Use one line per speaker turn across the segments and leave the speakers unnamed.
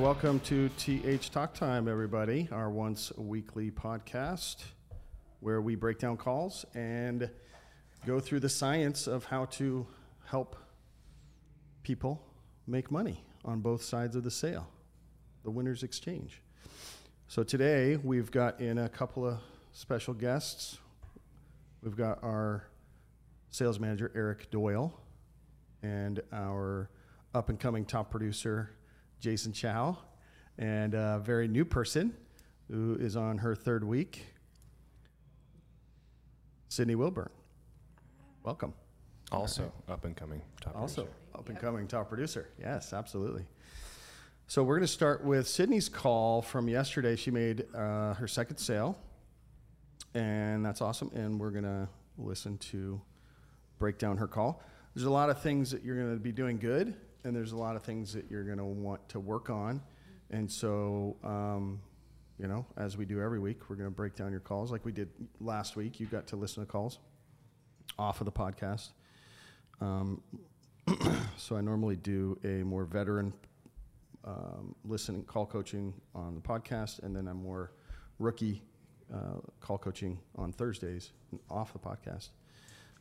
welcome to TH Talk Time, everybody, our once weekly podcast where we break down calls and go through the science of how to help people make money on both sides of the sale, the winner's exchange. So today we've got in a couple of special guests. We've got our sales manager, Eric Doyle, and our up and coming top producer, Jason Chow, and a very new person who is on her third week, Sydney Wilburn. Welcome.
Also up and coming top
Also
producer.
up and coming top producer. Yes, absolutely. So we're going to start with Sydney's call from yesterday. She made uh, her second sale, and that's awesome. And we're going to listen to break down her call. There's a lot of things that you're going to be doing good, and there's a lot of things that you're going to want to work on. And so, um, you know, as we do every week, we're going to break down your calls like we did last week. You got to listen to calls off of the podcast. Um, so I normally do a more veteran um, listening call coaching on the podcast, and then I'm more rookie uh, call coaching on Thursdays off the podcast.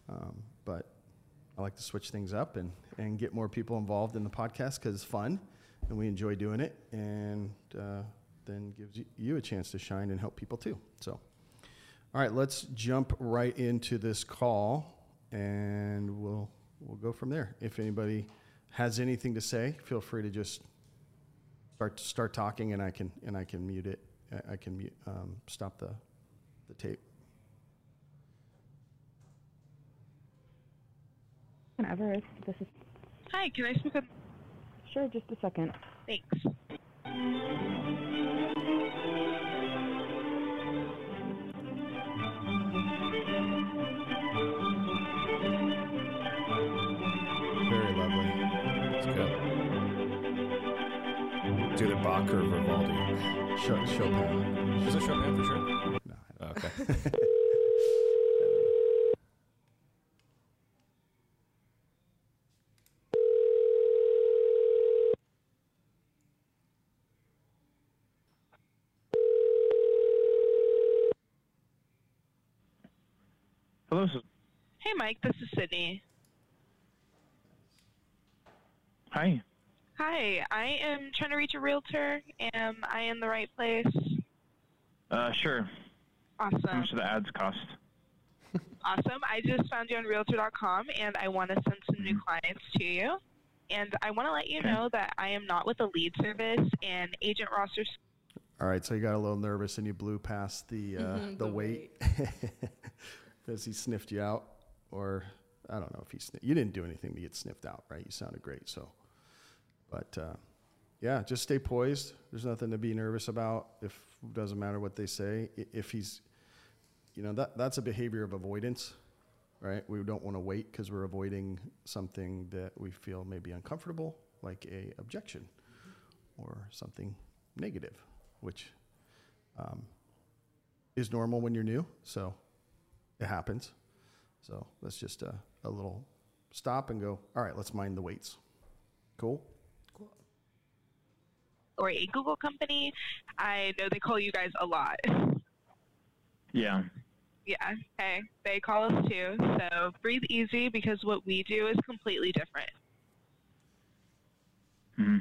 Um, but I like to switch things up and, and get more people involved in the podcast because it's fun and we enjoy doing it, and uh, then gives you, a chance to shine and help people too. So, all right, let's jump right into this call, and we'll we'll go from there. If anybody has anything to say, feel free to just start start talking, and I can and I can mute it. I I can mute, um, stop the the tape.
Everest, this is
Hi, can I speak with
sure. Just a second.
Thanks.
Very lovely.
It's good. It's either Bach or Vivaldi.
Cho- Chopin.
Is it Chopin for sure?
No,
Okay.
Hello.
Hey, Mike, this is Sydney.
Hi.
Hi, I am trying to reach a realtor. Am I in the right place?
Uh, sure. Awesome. How much do the ads cost?
Awesome. I just found you on Realtor.com and I want to send some new clients to you. And I want to let you
Okay.
know that I am not with a lead service and Agent Rosser.
All right, so you got a little nervous and you blew past the uh,
Mhm,
the,
the
weight because he sniffed you out, or I don't know if he sniffed. You didn't do anything to get sniffed out, right? You sounded great, so. But uh, yeah, just stay poised. There's nothing to be nervous about. If doesn't matter what they say, if he's, you know, that that's a behavior of avoidance, right? We don't want to wait because we're avoiding something that we feel may be uncomfortable, like a objection or something negative, which um, is normal when you're new. So it happens. So let's just uh, a little stop and go. All right, let's mind the weights. Cool. Cool.
Or a Google company. I know they call you guys a lot.
Yeah.
Yeah, hey, they call us too. So breathe easy because what we do is completely different.
hmm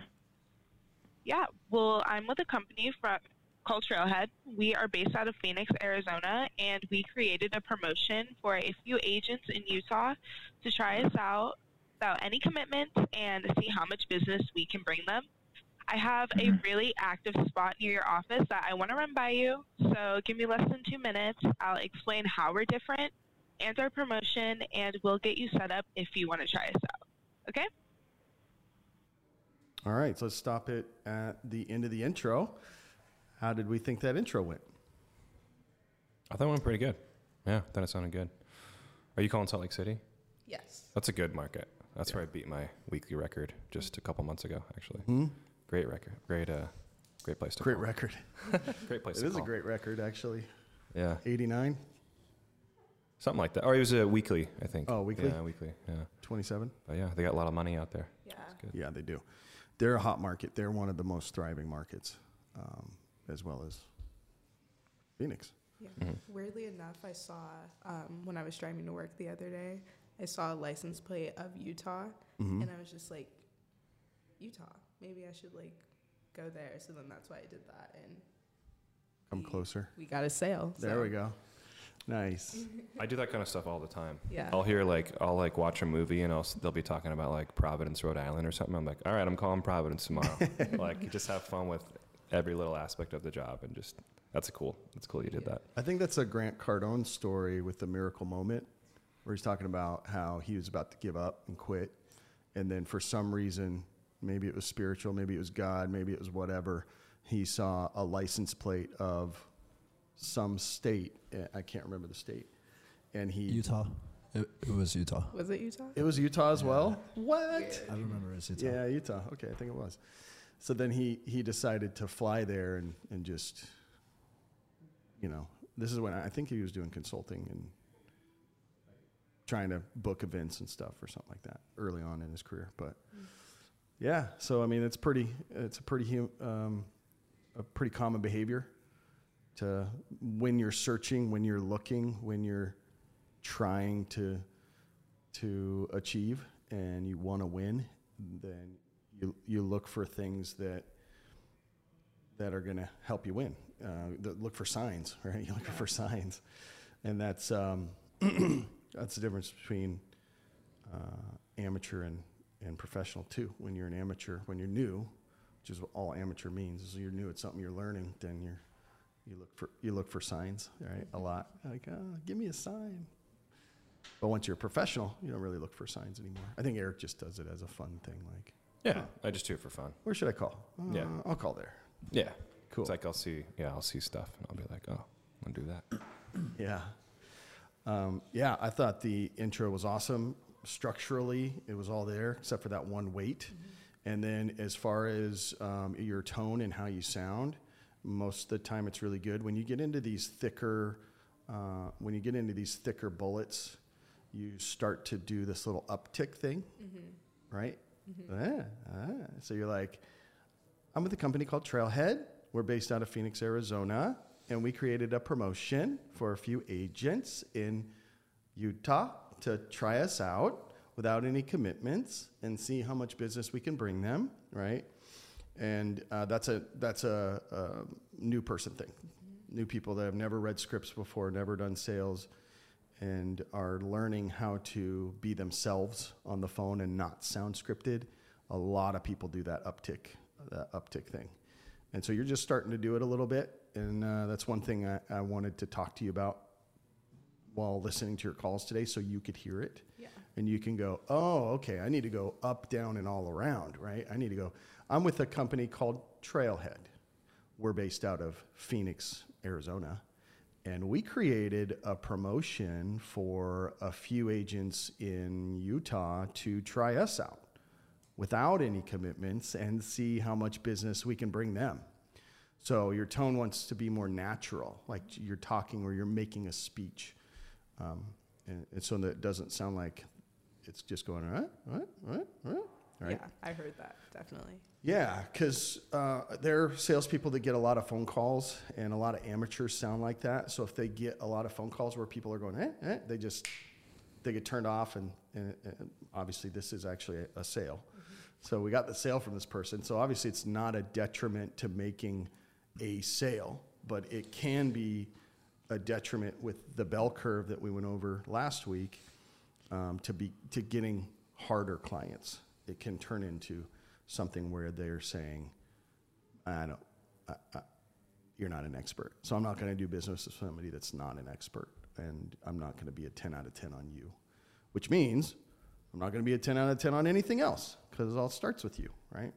Yeah, well, I'm with a company from called Trailhead. We are based out of Phoenix, Arizona, and we created a promotion for a few agents in Utah to try us out without any commitment and see how much business we can bring them. I have a mm-hmm. really active spot near your office that I want to run by you. So give me less than two minutes. I'll explain how we're different and our promotion, and we'll get you set up if you want to try us out. Okay?
All right, so let's stop it at the end of the intro. How did we think that intro went?
I thought it went pretty good. Yeah, I thought it sounded good. Are you calling Salt Lake City?
Yes.
That's a good market. That's where I beat my weekly record just a couple months ago, actually.
Hmm?
Great record. Great, uh, great place to work.
Great
call.
record.
Great place
It
to
is a great record, actually.
Yeah,
89,
something like that. Or it was a weekly, I think.
Oh, weekly?
Yeah, weekly. Yeah,
27.
but yeah, they got a lot of money out there.
Yeah.
Good.
Yeah, they do. they're a hot market. They're one of the most thriving markets, um, as well as Phoenix.
Yeah. Mm-hmm. Weirdly enough, I saw um, when I was driving to work the other day, I saw a license plate of Utah, mm-hmm. and I was just like, Utah. Maybe I should like go there. So then that's why I did that, and
come we, closer.
We got a sale.
There so. we go. Nice.
I do that kind of stuff all the time.
Yeah.
I'll hear like I'll like watch a movie and I'll they'll be talking about like Providence, Rhode Island or something. I'm like, all right, I'm calling Providence tomorrow. like, just have fun with every little aspect of the job and just that's a cool. That's cool you did yeah. that.
I think that's a Grant Cardone story with the miracle moment, where he's talking about how he was about to give up and quit, and then for some reason, maybe it was spiritual, maybe it was God, maybe it was whatever, he saw a license plate of some state. Eh, I can't remember the state, and he
Utah. It, it was Utah.
Was it Utah?
It was Utah as yeah. well. What?
I don't remember it was Utah.
Yeah, Utah. Okay, I think it was. So then he he decided to fly there and and just you know, this is when I think he was doing consulting and trying to book events and stuff or something like that early on in his career. But yeah, so I mean, it's pretty, it's a pretty, um, a pretty common behavior to when you're searching, when you're looking, when you're trying to to achieve and you want to win, then you you look for things that that are going to help you win uh, look for signs, right? You're looking for signs, and that's um, that's the difference between uh, amateur and and professional too. When you're an amateur, when you're new, which is what all amateur means, is you're new at something you're learning, then you're you look for you look for signs, right? A lot, like oh, give me a sign. But once you're a professional, you don't really look for signs anymore. I think Eric just does it as a fun thing, like.
Yeah, I just do it for fun.
Where should I call? Uh,
yeah,
I'll call there.
Yeah, Cool. It's like I'll see, yeah, I'll see stuff and I'll be like, oh, I'll do that.
yeah. Um, yeah, I thought the intro was awesome. Structurally, it was all there except for that one weight. Mm-hmm. And then as far as um, your tone and how you sound, most of the time it's really good. When you get into these thicker, uh, when you get into these thicker bullets, you start to do this little uptick thing, mm-hmm. right? Mm-hmm. Ah, ah. So you're like, I'm with a company called Trailhead. We're based out of Phoenix, Arizona, and we created a promotion for a few agents in Utah to try us out without any commitments and see how much business we can bring them, right? And uh, that's a that's a, a new person thing, new people that have never read scripts before, never done sales, and are learning how to be themselves on the phone and not sound scripted. A lot of people do that uptick, that uptick thing. And so you're just starting to do it a little bit. And uh, that's one thing I, I, wanted to talk to you about while listening to your calls today so you could hear it.
Yeah.
And you can go, oh, okay, I need to go up, down, and all around, right? I need to go. I'm with a company called Trailhead. We're based out of Phoenix, Arizona. And we created a promotion for a few agents in Utah to try us out without any commitments and see how much business we can bring them. So your tone wants to be more natural, like you're talking or you're making a speech. Um, and, and, so that it doesn't sound like it's just going, what, what, what, what?
Right? Yeah, I heard that, definitely.
Yeah, because uh, there are salespeople that get a lot of phone calls, and a lot of amateurs sound like that. So if they get a lot of phone calls where people are going, eh, eh, they just they get turned off, and, and, and obviously this is actually a, a sale. So we got the sale from this person. So obviously, it's not a detriment to making a sale, but it can be a detriment with the bell curve that we went over last week um, to be to getting harder clients. It can turn into something where they're saying, "I don't, I, I, you're not an expert, so I'm not going to do business with somebody that's not an expert, and I'm not going to be a 10 out of 10 on you," which means I'm not going to be a 10 out of 10 on anything else because it all starts with you, right?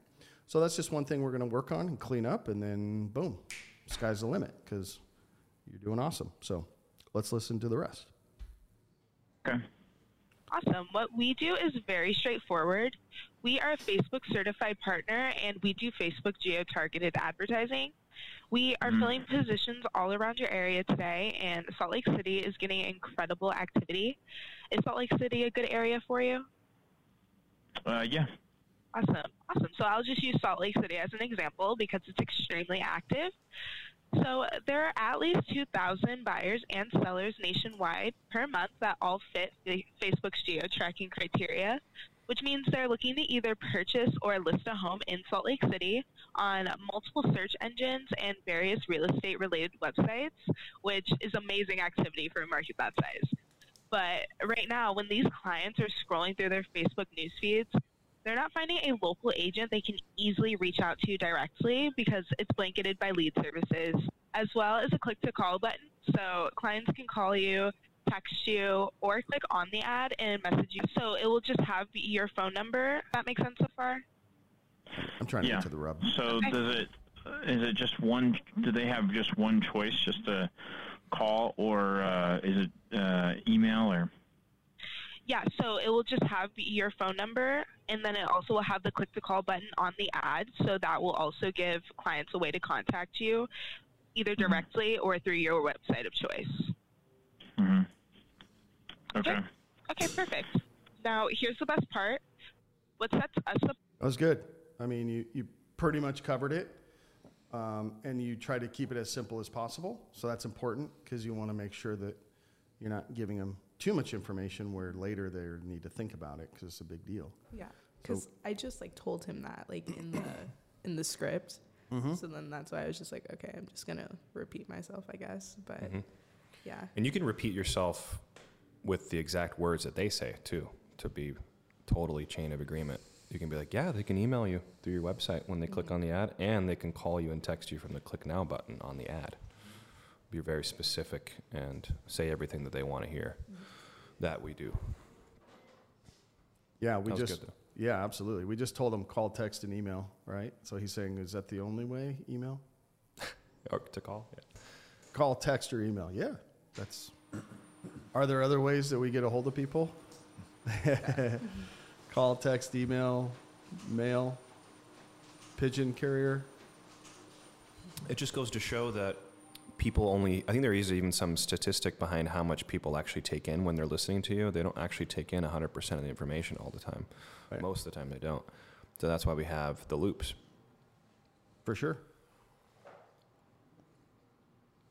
So that's just one thing we're going to work on and clean up, and then boom, sky's the limit because you're doing awesome. So let's listen to the rest.
Okay.
Awesome. What we do is very straightforward. We are a Facebook certified partner and we do Facebook geo targeted advertising. We are mm-hmm. filling positions all around your area today, and Salt Lake City is getting incredible activity. Is Salt Lake City a good area for you?
Uh, yeah.
Awesome. Awesome. So I'll just use Salt Lake City as an example because it's extremely active. So there are at least 2,000 buyers and sellers nationwide per month that all fit the Facebook's geo tracking criteria, which means they're looking to either purchase or list a home in Salt Lake City on multiple search engines and various real estate related websites, which is amazing activity for a market that size. But right now, when these clients are scrolling through their Facebook news feeds, they're not finding a local agent they can easily reach out to directly because it's blanketed by lead services, as well as a click to call button. So clients can call you, text you, or click on the ad and message you. So it will just have your phone number. That makes sense so far?
I'm trying to
Yeah.
get to the rub.
So
Okay.
does it? Is it just one? Do they have just one choice, just a call, or uh, is it uh, email or?
Yeah, so it will just have your phone number, and then it also will have the click to call button on the ad. So that will also give clients a way to contact you either directly or through your website of choice.
Okay.
Okay. Okay, perfect. Now, here's the best part. What sets us apart
That was good. I mean, you, you pretty much covered it. Um, and you try to keep it as simple as possible. So that's important because you want to make sure that you're not giving them too much information where later they need to think about it because it's a big deal.
Yeah, because I just like told him that like in the in the script.
Mm-hmm.
So then that's why I was just like, okay, I'm just gonna repeat myself, I guess. But
Mm-hmm.
yeah,
And you can repeat yourself with the exact words that they say too, to be totally chain of agreement. You can be like, yeah, they can email you through your website when they click mm-hmm. on the ad, and they can call you and text you from the click now button on the ad. Be very specific and say everything that they want to hear. Mm-hmm. That we do.
Yeah, we just,
good,
yeah, absolutely. We just told him call, text, and email, right? So he's saying, is that the only way? Email?
Or to call. Yeah.
Call, text, or email. Yeah, that's. Are there other ways that we get a hold of people? Call, text, email, mail, pigeon carrier.
It just goes to show that people only, I think there is even some statistic behind how much people actually take in when they're listening to you. They don't actually take in 100% of the information all the time.
Right.
Most of the time, they don't. So that's why we have the loops.
For sure.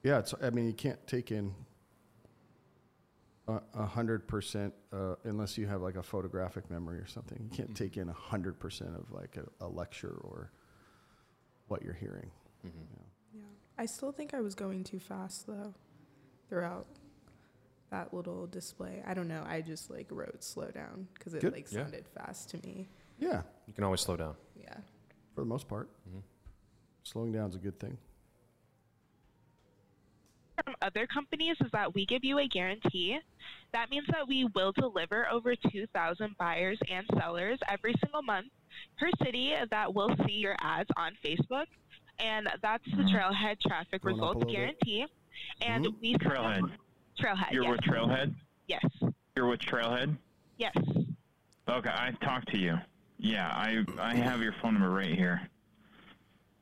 Yeah, it's, I mean, you can't take in a a hundred percent, uh, unless you have like a photographic memory or something. You can't mm-hmm. take in a hundred percent of like a, a lecture or what you're hearing. Mm-hmm.
yeah. I still think I was going too fast though, throughout that little display. I don't know. I just like wrote slow down because it
Good.
like
Yeah.
sounded fast to me.
Yeah,
You can always slow down.
Yeah.
for the most part. Mm-hmm. Slowing down is a good thing.
From other companies is that we give you a guarantee. That means that we will deliver over 2,000 buyers and sellers every single month per city that will see your ads on Facebook. And that's the Trailhead Traffic
Going
Results
little bit.
Guarantee. And
Mhm.
we
Trailhead.
Trailhead.
You're
yes.
with Trailhead.
Yes.
You're with Trailhead.
Yes.
Okay, I've talked to you. Yeah, I I have your phone number right here.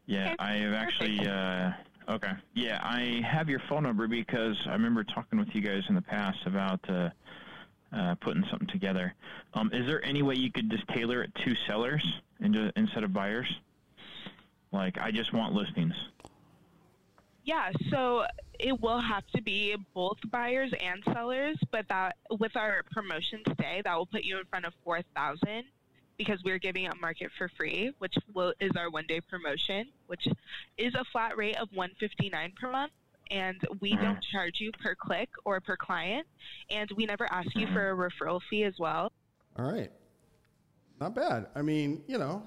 Yeah,
Okay,
I have actually. Uh, okay, yeah, I have your phone number because I remember talking with you guys in the past about uh, uh, putting something together. Um, is there any way you could just tailor it to sellers into, instead of buyers? Like, I just want listings.
Yeah, so it will have to be both buyers and sellers, but that with our promotion today, that will put you in front of 4,000 because we're giving it market for free, which will, is our one-day promotion, which is a flat rate of 159 per month, and we
Mhm.
don't charge you per click or per client, and we never ask you
Mhm.
for a referral fee as well.
All right. Not bad. I mean, you know,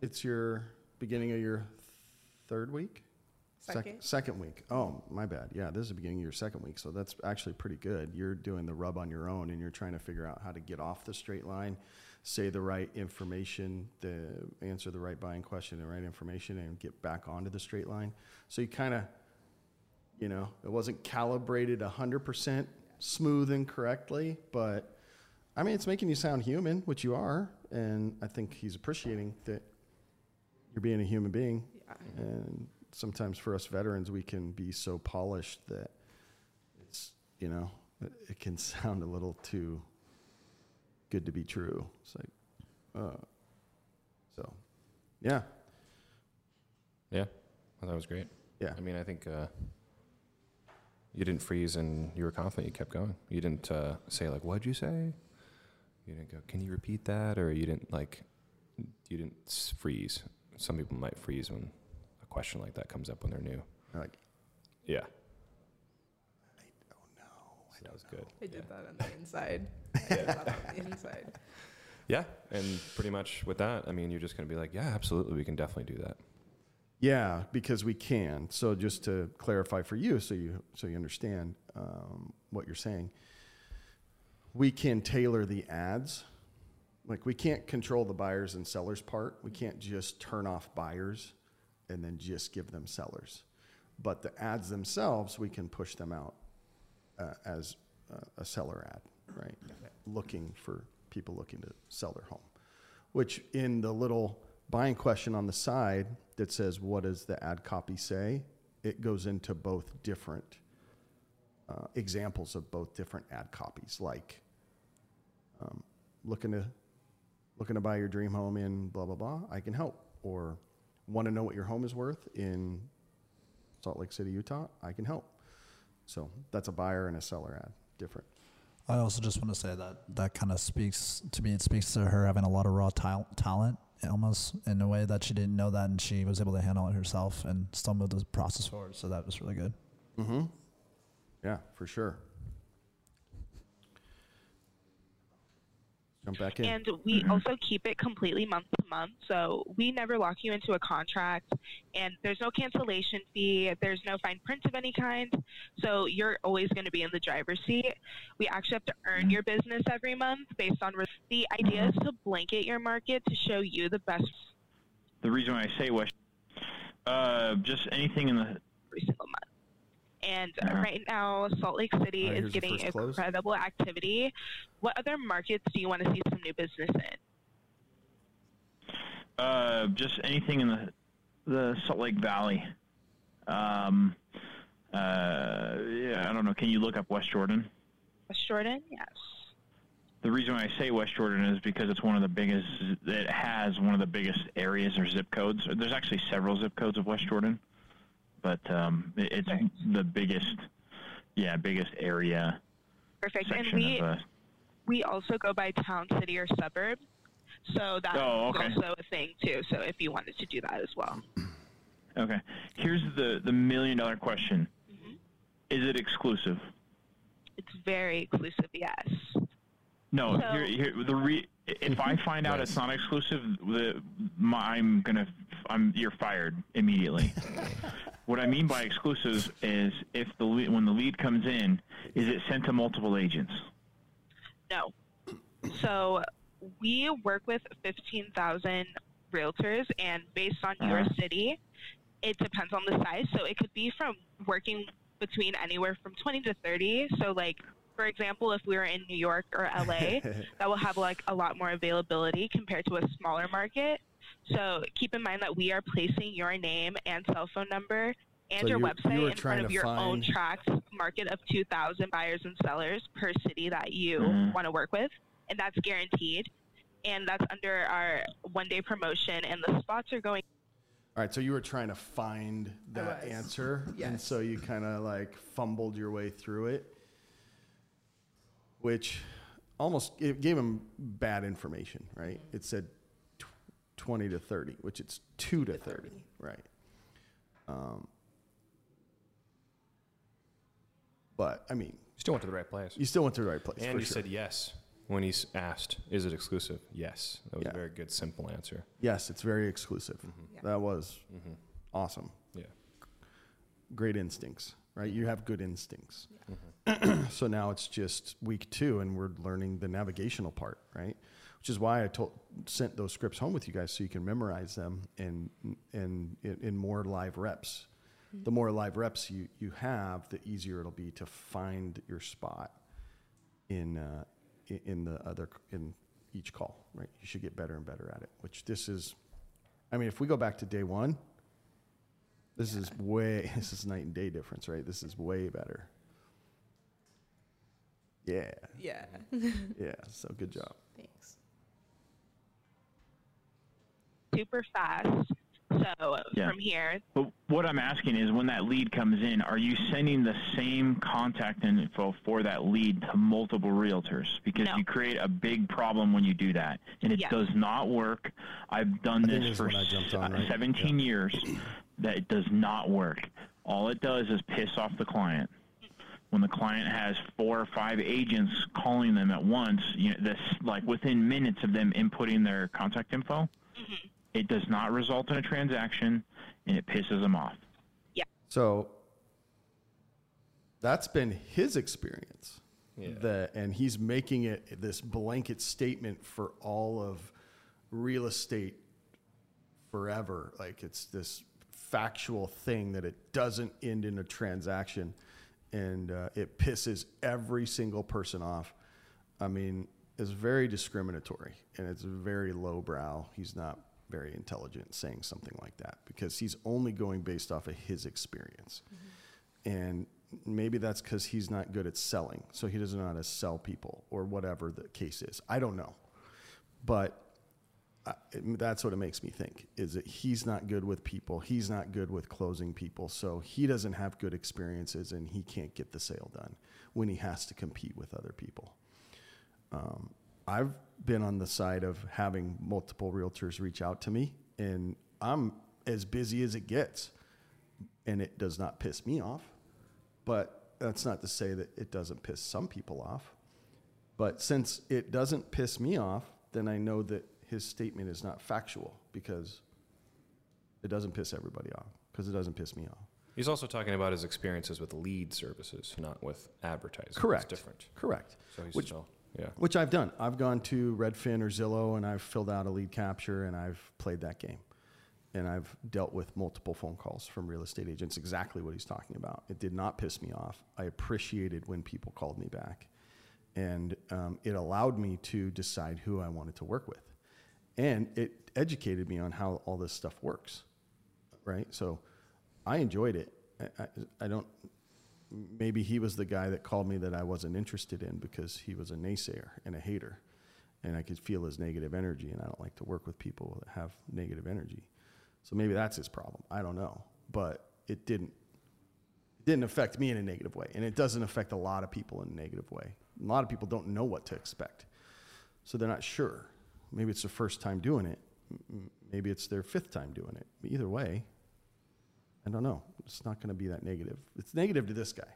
it's your beginning of your third week? Sec-
Second.
second week. Oh, my bad. Yeah, this is the beginning of your second week. So that's actually pretty good. You're doing the rub on your own and you're trying to figure out how to get off the straight line, say the right information, the answer the right buying question, the right information, and get back onto the straight line. So you kind of, you know, it wasn't calibrated 100% smooth and correctly, but I mean, it's making you sound human, which you are. And I think he's appreciating that you're being a human being.
Yeah.
And sometimes for us veterans, we can be so polished that it's, you know, it, it can sound a little too good to be true. It's like, Uh, so, yeah,
Yeah, thought it was great.
yeah.
I mean, I think uh, you didn't freeze and you were confident. You kept going. You didn't uh, say like, "What'd you say?" You didn't go, "Can you repeat that?" Or you didn't like, you didn't freeze. Some people might freeze when question like that comes up when they're new.
Like,
Yeah,
I don't know.
so that was good.
I did that on the inside. I did that on the inside.
Yeah, and pretty much with that, I mean, you're just going to be like, "Yeah, absolutely, we can definitely do that."
Yeah, because we can. So just to clarify for you, so you so you understand um, what you're saying, we can tailor the ads. Like we can't control the buyers and sellers part. We can't just turn off buyers and then just give them sellers. But the ads themselves, we can push them out uh, as uh, a seller ad, right? Looking for people looking to sell their home which in the little buying question on the side that says, What does the ad copy say? It goes into both different uh, examples of both different ad copies, like um, looking to looking to buy your dream home in blah blah blah. I can help, or want to know what your home is worth in Salt Lake City, Utah. I can help. So that's a buyer and a seller ad, different.
I also just want to say that that kind of speaks to me. It speaks to her having a lot of raw tal- talent, almost in a way that she didn't know that, and she was able to handle it herself and still move the process forward. So that was really good.
Mm-hmm. Yeah, for sure. Jump back in.
And we also keep it completely month to month. So we never lock you into a contract, and there's no cancellation fee. There's no fine print of any kind. So you're always going to be in the driver's seat. We actually have to earn your business every month based on re- the idea is to blanket your market to show you the best
The reason why I say West, uh, just anything in the
every single month. And
Uh-huh.
right now, Salt Lake City
All right,
is getting
first close.
incredible activity. What other markets do you want to see some new business in?
uh, just anything in the the Salt Lake Valley. Um, uh, yeah, I don't know. Can you look up West Jordan?
West Jordan? Yes.
The reason why I say West Jordan is because it's one of the biggest. It has one of the biggest areas or zip codes. There's actually several zip codes of West Jordan, but um, it, it's
Right.
the biggest. Yeah, biggest area
Perfect. And we
of. Uh,
we also go by town, city, or suburb. So that's
Oh, okay.
also a thing too. So if you wanted to do that as well.
okay, here's the the million dollar question:
Mhm.
Is it exclusive?
It's very exclusive, yes.
No,
So-
here, here, the re, if I find out it's not exclusive, the, my, I'm gonna, I'm, you're fired immediately. what I mean by exclusive is if the lead, when the lead comes in, is it sent to multiple agents?
No. So we work with 15,000 realtors, and based on your
Uh-huh.
city, it depends on the size. So it could be from working between anywhere from 20 to 30. So, like, for example, if we were in New York or LA, that will have like a lot more availability compared to a smaller market. So keep in mind that we are placing your name and cell phone number and
So
your
you- you
website
were
in front of
to
your own
find-
tracked market of 2,000 buyers and sellers per city that you
Mhm.
want to work with, and that's guaranteed. And that's under our one-day promotion, and the spots are going.
All right, so you were trying to find that
was.
answer, and so you kind of like fumbled your way through it, which almost it gave him bad information, right? It said tw- 20 to 30, which it's 2 to 30, right? Um, but I mean,
You still went to the right place.
you still went to the right place.
and
for
you
sure.
said yes when he s- asked, "Is it exclusive?" Yes, that was
Yeah.
a very good, simple answer.
yes, it's very exclusive.
Yeah.
That was
Mm-hmm.
awesome.
Yeah.
great instincts, right? You have good instincts.
Mm-hmm.
so now it's just week two, and we're learning the navigational part, right? Which is why I told, sent those scripts home with you guys so you can memorize them and and in, in more live reps. The more live reps you, you have, the easier it'll be to find your spot in uh, in the other in each call, right? You should get better and better at it. Which this is, I mean, if we go back to day one, this is way this is night and day difference, right? This is way better. Yeah,
Yeah.
yeah. So good job.
Super fast. So
Yeah.
from here,
But what I'm asking is, when that lead comes in, are you sending the same contact info for that lead to multiple realtors? Because
No.
you create a big problem when you do that, and it
Yes.
does not work. I've done this
this
for
when I jumped on, right?
17 years. That it does not work. All it does is piss off the client. When the client has four or five agents calling them at once, you know, this like within minutes of them inputting their contact info, mm-hmm. It does not result in a transaction, and it pisses them off. Yeah.
So that's been his experience.
Yeah.
That, and he's making it this blanket statement for all of real estate forever. Like it's this factual thing that it doesn't end in a transaction, and uh, it pisses every single person off. I mean, it's very discriminatory and it's very lowbrow. He's not very intelligent saying something like that because he's only going based off of his experience. And maybe that's because he's not good at selling. So he doesn't know how to sell people or whatever the case is. I don't know. But I, that's what it makes me think is that he's not good with people. He's not good with closing people. So he doesn't have good experiences and he can't get the sale done when he has to compete with other people. Um, I've been on the side of having multiple realtors reach out to me, and I'm as busy as it gets, and it does not piss me off. But that's not to say that it doesn't piss some people off. But since it doesn't piss me off, then I know that his statement is not factual because it doesn't piss everybody off because it doesn't piss me off.
He's also talking about his experiences with lead services, not with advertising.
Correct.
It's different.
Correct.
So he's
Which-
still, yeah.
Which I've done. I've gone to Redfin or Zillow and I've filled out a lead capture and I've played that game. And I've dealt with multiple phone calls from real estate agents, exactly what he's talking about. It did not piss me off. I appreciated when people called me back. And um, it allowed me to decide who I wanted to work with. And it educated me on how all this stuff works, right? So I enjoyed it. I, I, I don't, maybe he was the guy that called me that I wasn't interested in because he was a naysayer and a hater. And I could feel his negative energy, and I don't like to work with people that have negative energy. So maybe that's his problem. I don't know. But it didn't didn't affect me in a negative way. And it doesn't affect a lot of people in a negative way. A lot of people don't know what to expect. So they're not sure. Maybe it's their first time doing it. Maybe it's their fifth time doing it. Either way, I don't know. It's not going to be that negative. It's negative to this guy.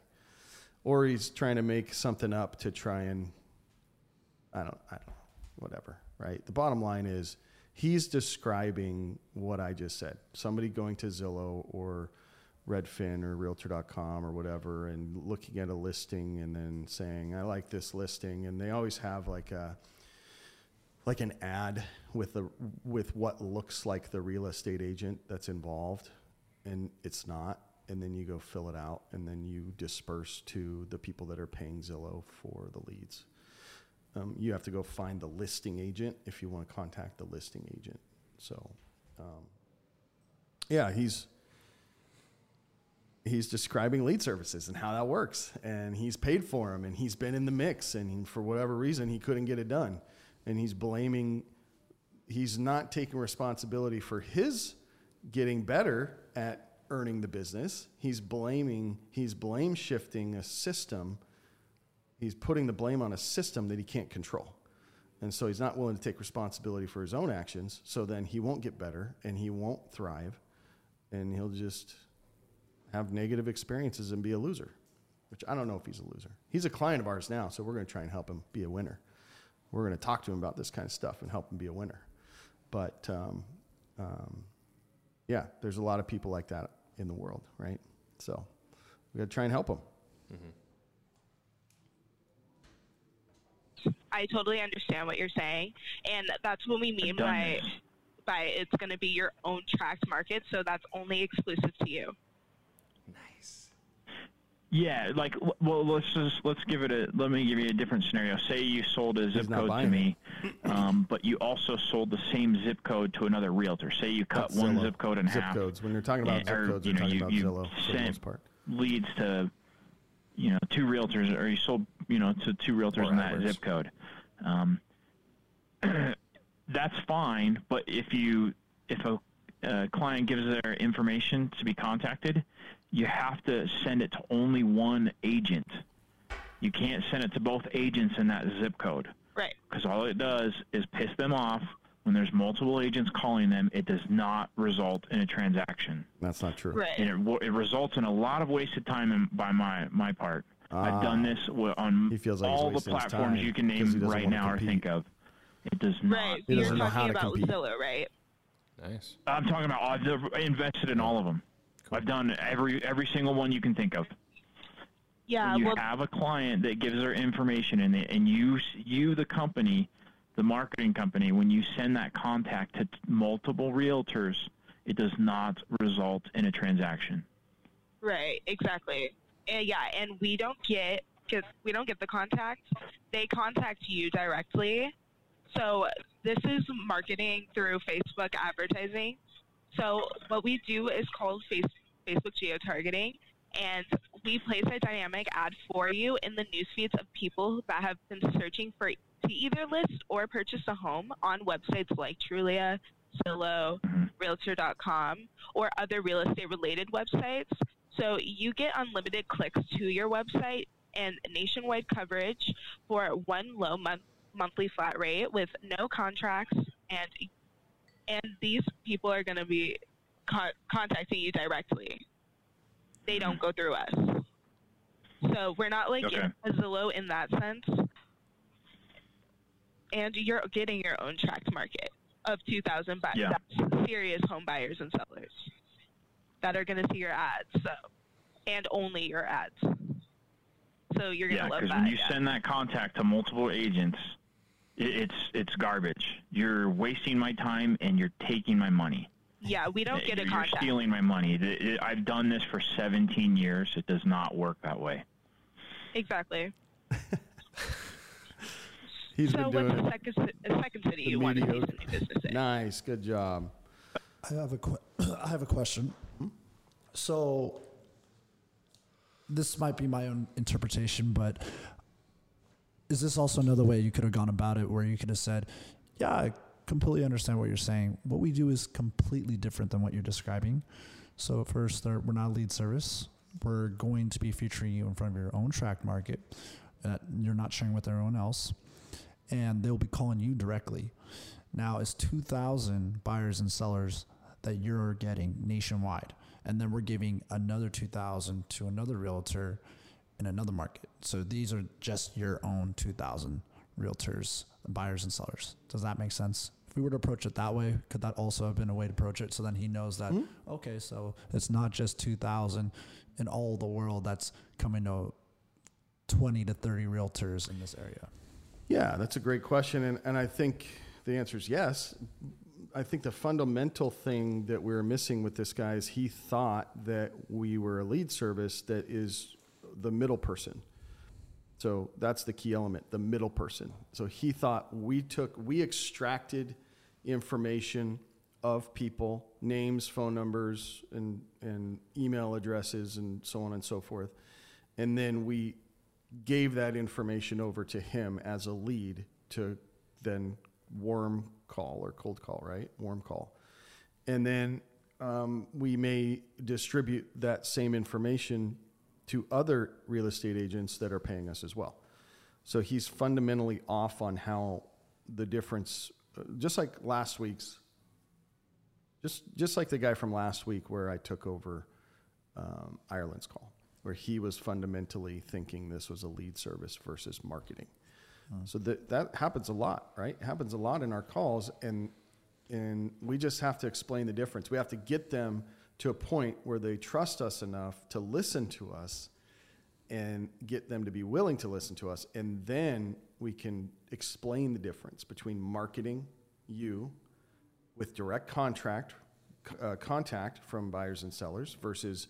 Or he's trying to make something up to try and, I don't, I don't know, whatever, right? The bottom line is he's describing what I just said. Somebody going to Zillow or Redfin or Realtor.com or whatever and looking at a listing and then saying, I like this listing. And they always have like a, like an ad with the with what looks like the real estate agent that's involved and it's not and then you go fill it out and then you disperse to the people that are paying Zillow for the leads. Um, you have to go find the listing agent if you want to contact the listing agent. So, um, yeah, he's he's describing lead services and how that works, and he's paid for them, and he's been in the mix, and he, for whatever reason he couldn't get it done, and he's blaming. He's not taking responsibility for his getting better at earning the business. He's blaming. He's blame shifting a system. He's putting the blame on a system that he can't control. And so he's not willing to take responsibility for his own actions. So then he won't get better and he won't thrive and he'll just have negative experiences and be a loser, which I don't know if he's a loser. He's a client of ours now, so we're going to try and help him be a winner. We're going to talk to him about this kind of stuff and help him be a winner. But um, um, yeah, there's a lot of people like that in the world, right? So we got to try and help them.
I totally understand what you're saying, and that's what we mean by by it's going to be your own tracked market. So that's only exclusive to you.
Yeah, like well, let's just let's give it a. Let me give you a different scenario. Say you sold a zip code to me, um, but you also sold the same zip code to another realtor. Say you cut
That's
one
Zillow.
zip code in
zip
half.
Zip codes. When you're talking about
Yeah,
zip codes,
you
you're
know,
talking
you-
about
you
Zillow for the most part.
leads to you know two realtors or you sold you know to two realtors
Or
in that zip code um, that's fine but if you if a uh, client gives their information to be contacted, you have to send it to only one agent. You can't send it to both agents in that zip code
Right.
because all it does is piss them off. When there's multiple agents calling them, it does not result in a transaction,
That's not true.
Right.
and it, it results in a lot of wasted time in, by my my part.
Ah.
I've done this on
He feels like
all the platforms you can name right
wanna
now or think of. It does not.
Right.
He
You're
doesn't how
talking
to
about
compete.
Zillow, right?
Nice.
I'm talking about I've invested in all of them. I've done every every single one you can think of.
Yeah.
when you
well,
have a client that gives their information and, they, and you you the company the marketing company when you send that contact to t- multiple realtors it does not result in a transaction
Right, exactly. And yeah, and we don't get because we don't get the contact. They contact you directly. So this is marketing through Facebook advertising. So what we do is called face, Facebook geo-targeting, and we place a dynamic ad for you in the news feeds of people that have been searching for to either list or purchase a home on websites like Trulia, Zillow, mm-hmm. Realtor.com, or other real estate related websites. So you get unlimited clicks to your website and nationwide coverage for one low month, monthly flat rate with no contracts and and these people are going to be con- contacting you directly. They don't mm-hmm. go through us. So we're not like
Okay.
a Zillow in that sense. And you're getting your own tracked market of 2,000 buyers,
Yeah.
serious home buyers and sellers that are going to see your ads. So, and only your ads. So you're going to
yeah
love that.
when you
yeah.
send that contact to multiple agents it's it's garbage you're wasting my time and you're taking my money
yeah, we don't uh, get a
you're
contact.
stealing my money It- it- i've done this for 17 years it does not work that way
Exactly.
He's
so
been
what's the second, the second city
The
you want to see
mediocre-
some new business in?
Nice, good job.
I have a que- I have a question. So this might be my own interpretation, but is this also another way you could have gone about it where you could have said, "Yeah, I completely understand what you're saying. What we do is completely different than what you're describing." So first, we're not a lead service. We're going to be featuring you in front of your own track market that you're not sharing with everyone else, and they'll be calling you directly. Now it's 2,000 buyers and sellers that you're getting nationwide. And then we're giving another 2,000 to another realtor in another market. So these are just your own 2,000 realtors, buyers and sellers. Does that make sense? If we were to approach it that way, could that also have been a way to approach it? So then he knows that, hmm? okay, so it's not just 2,000 in all the world that's coming to 20 to 30 realtors in this area.
Yeah, that's a great question. And, and I think the answer is yes. I think the fundamental thing that we are missing with this guy is he thought that we were a lead service that is the middle person. So that's the key element, the middle person. So he thought we took, we extracted information of people, names, phone numbers, and, and email addresses, and so on and so forth. And then we gave that information over to him as a lead to then warm call or cold call, right? Warm call. And then um, we may distribute that same information to other real estate agents that are paying us as well. So he's fundamentally off on how the difference, uh, just like last week's, just just like the guy from last week where I took over um, Ireland's call, where he was fundamentally thinking this was a lead service versus marketing. So that that happens a lot, right? It happens a lot in our calls, and and we just have to explain the difference. We have to get them to a point where they trust us enough to listen to us, and get them to be willing to listen to us, and then we can explain the difference between marketing you with direct contract uh, contact from buyers and sellers versus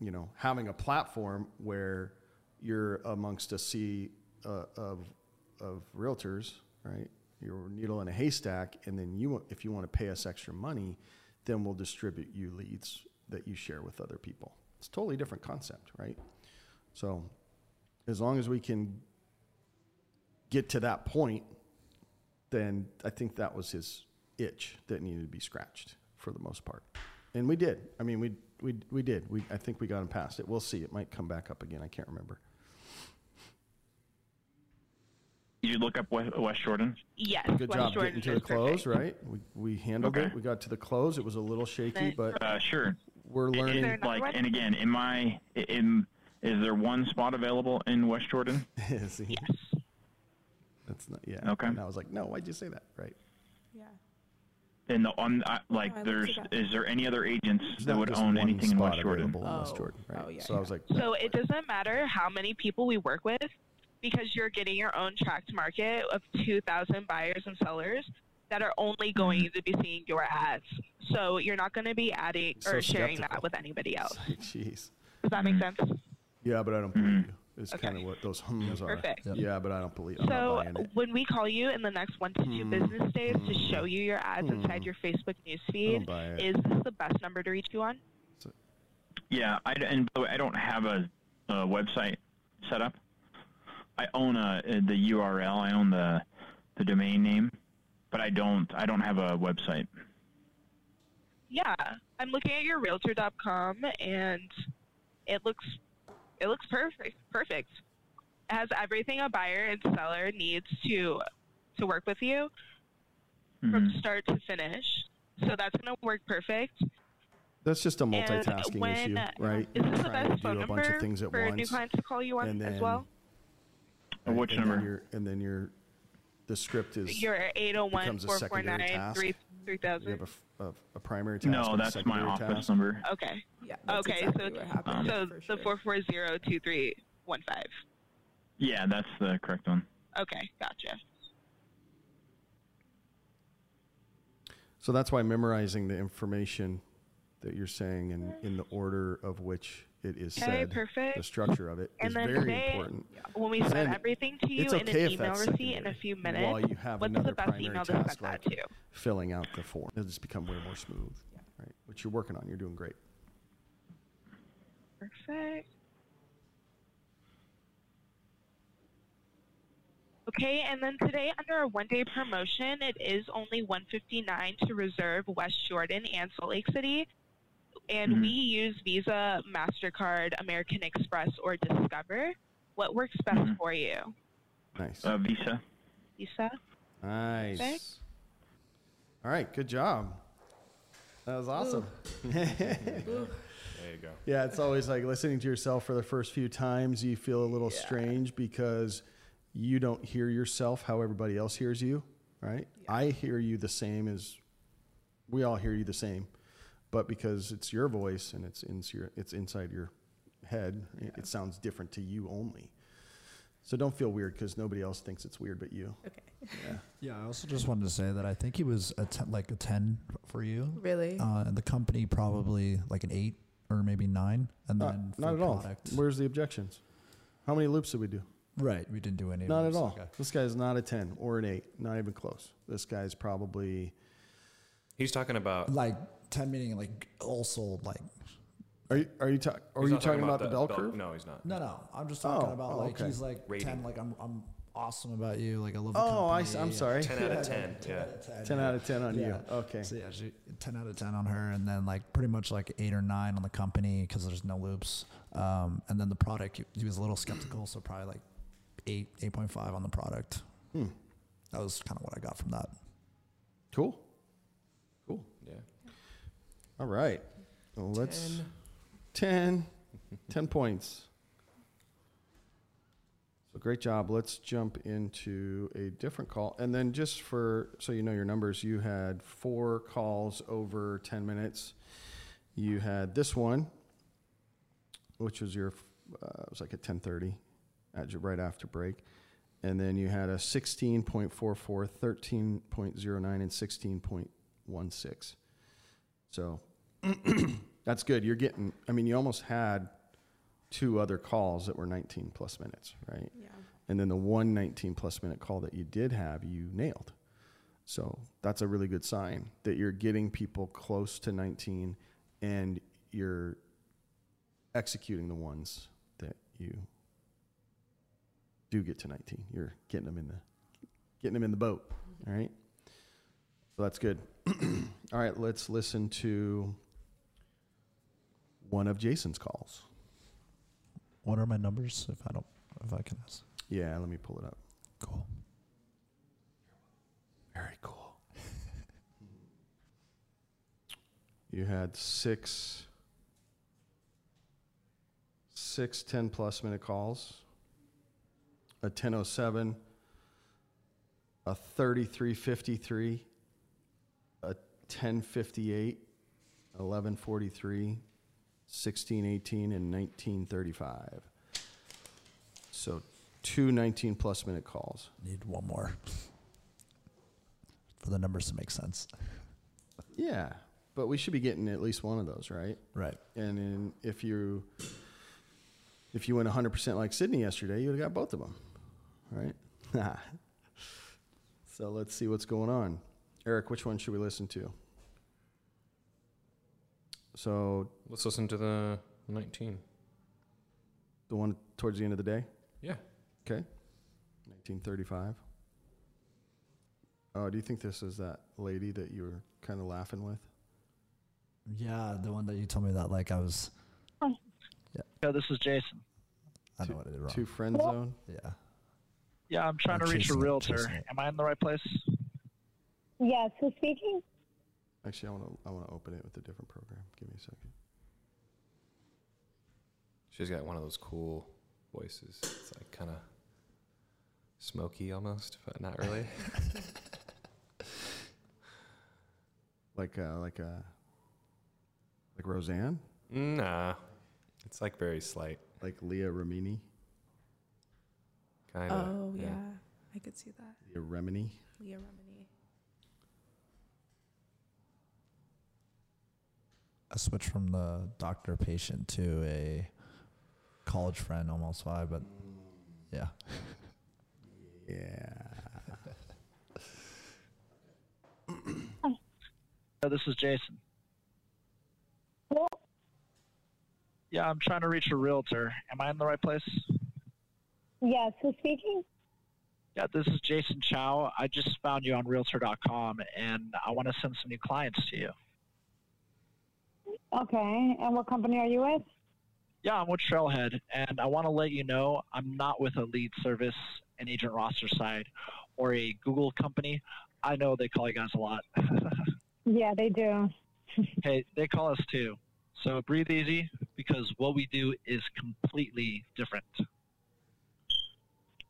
you know having a platform where you're amongst a sea uh, of of realtors right? You're needle in a haystack and then you if you want to pay us extra money then we'll distribute you leads that you share with other people it's a totally different concept right so as long as we can get to that point then i think that was his itch that needed to be scratched for the most part. And we did. I mean, we, we, we did. We, I think we got him past it. We'll see. It might come back up again. I can't remember.
Did you look up West, West Jordan?
Yes.
Good
West
job
Jordan
getting to the close,
perfect.
right? We, we handled
Okay.
it. We got to the close. It was a little shaky, but
Uh, sure.
we're learning.
there
it like,
one?
and again, am I in? Is there one spot available in West Jordan?
Yes.
That's not, yeah.
Okay.
And I was like, no, why'd you say that? Right.
Yeah.
And the, on I, like,
Oh,
there's is there any other agents
There's
that would own anything in West Jordan?
available in West
Oh.
Jordan, right?
Oh, yeah,
so I was like,
So it doesn't matter how many people we work with because you're getting your own tracked market of 2,000 buyers and sellers that are only going
Mm-hmm.
to be seeing your ads. So you're not going to be adding
So
or sharing
skeptical.
that with anybody else.
jeez.
Does that make sense?
Yeah, but I don't believe you. Is
Okay.
kind of what those hums are.
Perfect.
Yeah, but I don't believe. I'm
So
not it.
when we call you in the next one to two
Hmm.
business days to show you your ads inside your Facebook
I don't
newsfeed,
buy it.
is this the best number to reach you on?
Yeah, I, and by the way, I don't have a, a website set up. I own a, the URL. I own the the domain name, but I don't I don't have a website.
Yeah, I'm looking at your realtor.com and it looks it looks perfect. Perfect. It has everything a buyer and seller needs to to work with you from
Mhm.
start to finish. So that's going to work perfect.
That's just a multitasking
when,
issue, right?
Is this the
Trying
best
to
phone
do a
number
bunch of things at
for
once.
new clients to call you on
and
as well?
Uh, Which
and
number?
Then your, and then your the script is
Your 801
becomes a secondary
449
task. you
3000.
have a f- a, a primary task.
no,
and a
that's my
secondary
office
task.
number.
Okay.
Yeah. That's
Okay,
exactly
so
what happened.
so
for
the
sure.
4402315.
Yeah, that's the correct one.
Okay, gotcha.
So that's why memorizing the information that you're saying and in the order of which it is
Okay,
said,
perfect.
the structure of it is
And then
very
today,
important.
when we send everything to you
it's
in an email receipt in a few minutes,
while you have
what's
another
the best email to send that to?
filling out the form. It'll just become way more smooth, right? Which you're working on. You're doing great.
Perfect. Okay, and then today under a one-day promotion, it is only 159 to reserve West Jordan and Salt Lake City, and
Mhm.
we use Visa, Mastercard, American Express, or Discover. What works best
Mhm.
for you,
Nice.
Uh, Visa.
Visa?
Nice.
Perfect.
All right, good job. That was awesome.
There you go.
yeah, it's always like listening to yourself for the first few times, you feel a little strange because you don't hear yourself how everybody else hears you, right? I hear you the same as we all hear you the same, but because it's your voice and it's in your, it's inside your head, it, it sounds different to you only. So don't feel weird because nobody else thinks it's weird but you.
Okay.
Yeah.
Yeah, I also just wanted to say that I think he was a ten, like a ten for you.
Really?
Uh, and the company probably like an eight or maybe nine, and
Uh,
then
not
for
at all. Where's the objections? How many loops did we do?
Right, we didn't do any. of
Not at all.
Okay.
This guy's not a 10 or an 8. Not even close. This guy's probably.
He's talking about.
Like ten meaning like also like
Are you, are you, ta- are you
not
talking about, the bell curve?
No, he's not.
no no. I'm just talking
Oh,
about
oh,
like
okay.
he's like
Rating.
ten. Like I'm I'm awesome about you. Like I love. The
Oh, I,
company.
am sorry.
10 out of 10. Yeah.
10 out of 10 on
Yeah.
you. Okay.
So yeah, she, ten out of ten on her, and then like pretty much like eight or nine on the company because there's no loops. Um, and then the product, he, he was a little skeptical, so probably like eight, eight point five on the product.
Hmm.
That was kind of what I got from that.
Cool. Cool.
Yeah.
All right. Well, let's. 10. 10 points. So great job. Let's jump into a different call. And then just for so you know your numbers, you had four calls over 10 minutes. You had this one, which was your uh, it was like at 10:30 at right after break. And then you had a 16.44, 13.09 and 16.16. So that's good. You're getting, I mean, you almost had two other calls that were 19 plus minutes, right?
Yeah.
And then the one 19 plus minute call that you did have, you nailed. So that's a really good sign that you're getting people close to 19 and you're executing the ones that you do get to 19. You're getting them in the getting them in the boat, all right? So that's good. All right, let's listen to one of Jason's calls.
What are my numbers? If I don't, if I can ask.
Yeah, let me pull it up.
Cool.
Very cool. you had six, six 10 plus minute calls, a 1007, a 3353, a 1058, 1143, 1618, and 1935. So two 19 plus minute calls.
Need one more for the numbers to make sense.
Yeah, but we should be getting at least one of those, right?
Right.
And then if you if you went 100% like Sydney yesterday, you would have got both of them, right? so let's see what's going on. Eric, which one should we listen to? So
Let's listen to the 19.
the one towards the end of the day,
Yeah.
okay? 1935. Oh, uh, do you think this is that lady that you were kind of laughing with?
Yeah, the one that you told me that like I was. Oh.
Yeah, this is Jason.
I know what I did wrong.
Two friend zone?
Yeah.
Yeah, I'm trying
Oh,
to reach a realtor. Am I in the right place?
Yes, who's speaking?
Actually, I want to I want to open it with a different program. Give me a second.
She's got one of those cool voices. It's like kind of smoky almost, but not really.
Like uh, like uh, like Roseanne,
nah. It's like very slight.
like Leah Remini,
Kind of.
Oh yeah. I could see that.
Leah Remini.
Leah Remini.
I switched from the doctor patient to a college friend almost why, but yeah.
Yeah.
Yeah, this is Jason.
Hello?
Yeah, I'm trying to reach a realtor. Am I in the right place?
Yes, who's speaking?
Yeah, this is Jason Chow. I just found you on Realtor.com, and I want to send some new clients to you.
Okay, and what company are you with?
Yeah, I'm with Trailhead, and I want to let you know I'm not with a lead service, an agent roster site, or a Google company. I know they call you guys a lot.
Yeah, they do.
hey, they call us too. So breathe easy because what we do is completely different.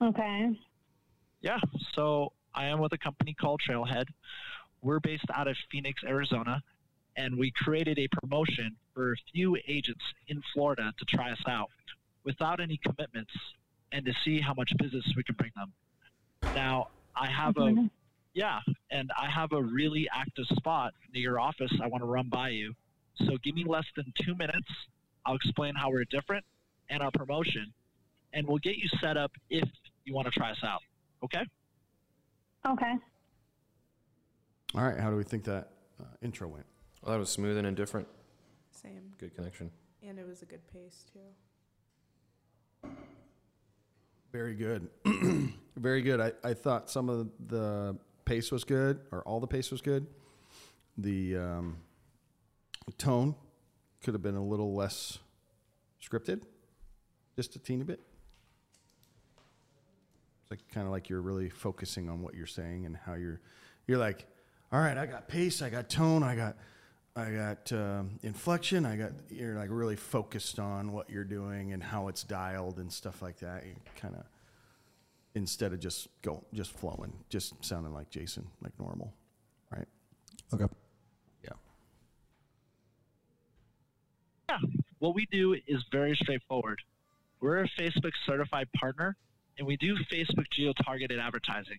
Okay.
Yeah, so I am with a company called Trailhead. We're based out of Phoenix, Arizona, and we created a promotion for a few agents in Florida to try us out without any commitments and to see how much business we can bring them. Now, I have a
Mhm.
yeah, and I have a really active spot near your office I want to run by you. So give me less than 2 minutes. I'll explain how we're different and our promotion, and we'll get you set up if you want to try us out. Okay?
Okay.
All right. How do we think that uh, intro went?
Well, that was smooth and indifferent.
Same.
Good connection.
And it was a good pace too.
Very good. Very good. I, I thought some of the pace was good, or all the pace was good. The um, tone could have been a little less scripted, just a teeny bit. It's like kind of like you're really focusing on what you're saying and how you're. You're like, all right, I got pace, I got tone, I got, I got um, inflection, I got. You're like really focused on what you're doing and how it's dialed and stuff like that. You kind of instead of just go just flowing, just sounding like Jason, like normal, right?
Okay.
Yeah.
Yeah. What we do is very straightforward. We're a Facebook certified partner, and we do Facebook geo targeted advertising.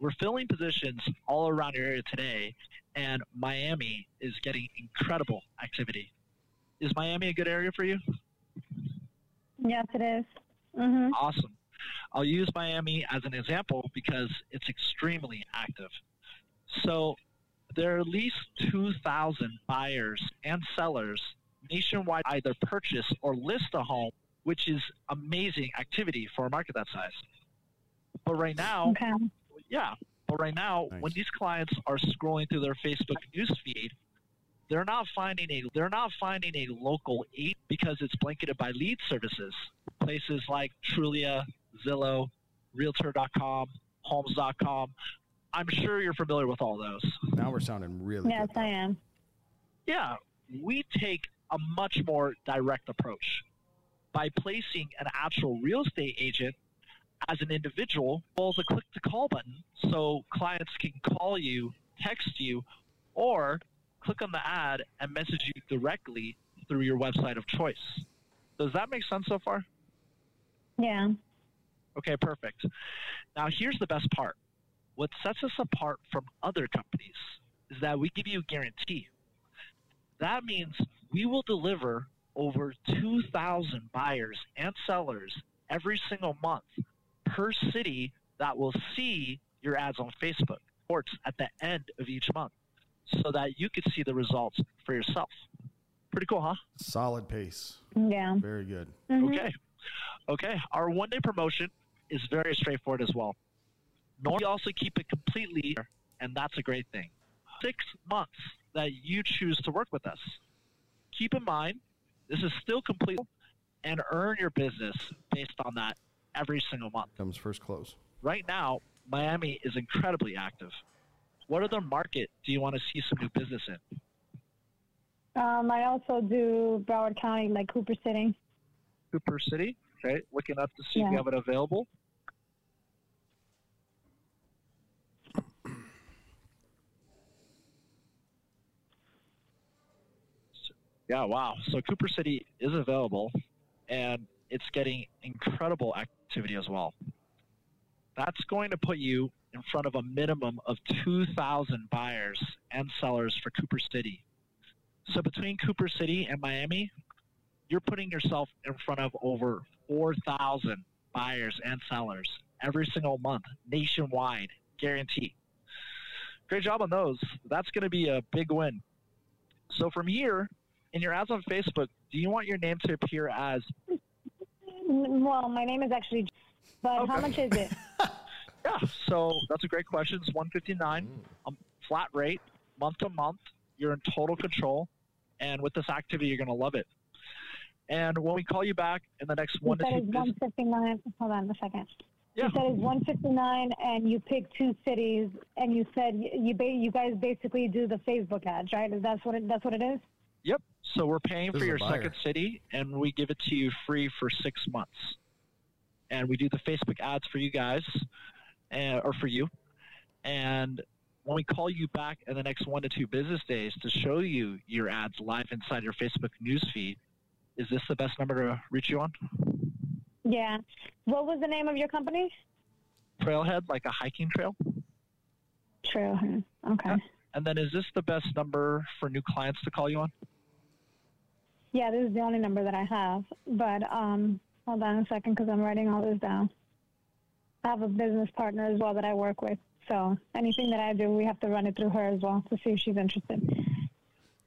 We're filling positions all around your area today, and Miami is getting incredible activity. Is Miami a good area for you?
Yes, it is. Mhm.
Awesome. I'll use Miami as an example because it's extremely active. So there are at least 2,000 buyers and sellers nationwide either purchase or list a home, which is amazing activity for a market that size. But right now,
Okay.
Yeah, But right now, when these clients are scrolling through their Facebook news feed, they're not finding a they're not finding a local agent because it's blanketed by lead services. Places like Trulia, Zillow, Realtor.com, Homes.com. I'm sure you're familiar with all those.
Now we're sounding really
Yes,
good.
I am.
Yeah, we take a much more direct approach by placing an actual real estate agent as an individual, well, a click to call button so clients can call you, text you, or click on the ad and message you directly through your website of choice. Does that make sense so far?
Yeah.
Okay, perfect. Now, here's the best part. What sets us apart from other companies is that we give you a guarantee. That means we will deliver over 2,000 buyers and sellers every single month per city that will see your ads on Facebook reports at the end of each month so that you can see the results for yourself. Pretty cool, huh?
Solid pace.
Yeah.
Very good.
Mhm.
Okay. Okay. Our one day promotion is very straightforward as well. Normally, we also keep it completely, and that's a great thing. Six months that you choose to work with us. Keep in mind, this is still complete and earn your business based on that every single month.
Comes first close.
Right now, Miami is incredibly active. What other market do you want to see some new business in?
Um, I also do Broward County, like Cooper City.
Cooper City. Okay. Looking up to see if
Yeah.
you have it available. Yeah, wow. So Cooper City is available and it's getting incredible activity as well. That's going to put you in front of a minimum of 2,000 buyers and sellers for Cooper City. So between Cooper City and Miami, you're putting yourself in front of over 4,000 buyers and sellers every single month, nationwide, guarantee. Great job on those. That's going to be a big win. So from here, in your ads on Facebook, do you want your name to appear as
Well, my name is actually, but how much is it?
Yeah, so that's a great question. It's 159, um, flat rate, month to month. You're in total control, and with this activity, you're going to love it. And when we call you back in the next one to
said it's 159. Hold on a second.
Yeah.
You said it's 159, and you pick two cities, and you said you you guys basically do the Facebook ads, right? Is That's what it, that's what it is.
Yep. So we're paying
This
for your second city, and we give it to you free for six months. And we do the Facebook ads for you guys, uh, or for you. And when we call you back in the next one to two business days to show you your ads live inside your Facebook news feed, is this the best number to reach you on?
Yeah. What was the name of your company?
Trailhead, like a hiking trail.
Trailhead. Okay.
Yeah. And then is this the best number for new clients to call you on?
Yeah, this is the only number that I have. But um, hold on a second because I'm writing all this down. I have a business partner as well that I work with. So anything that I do, we have to run it through her as well to see if she's interested.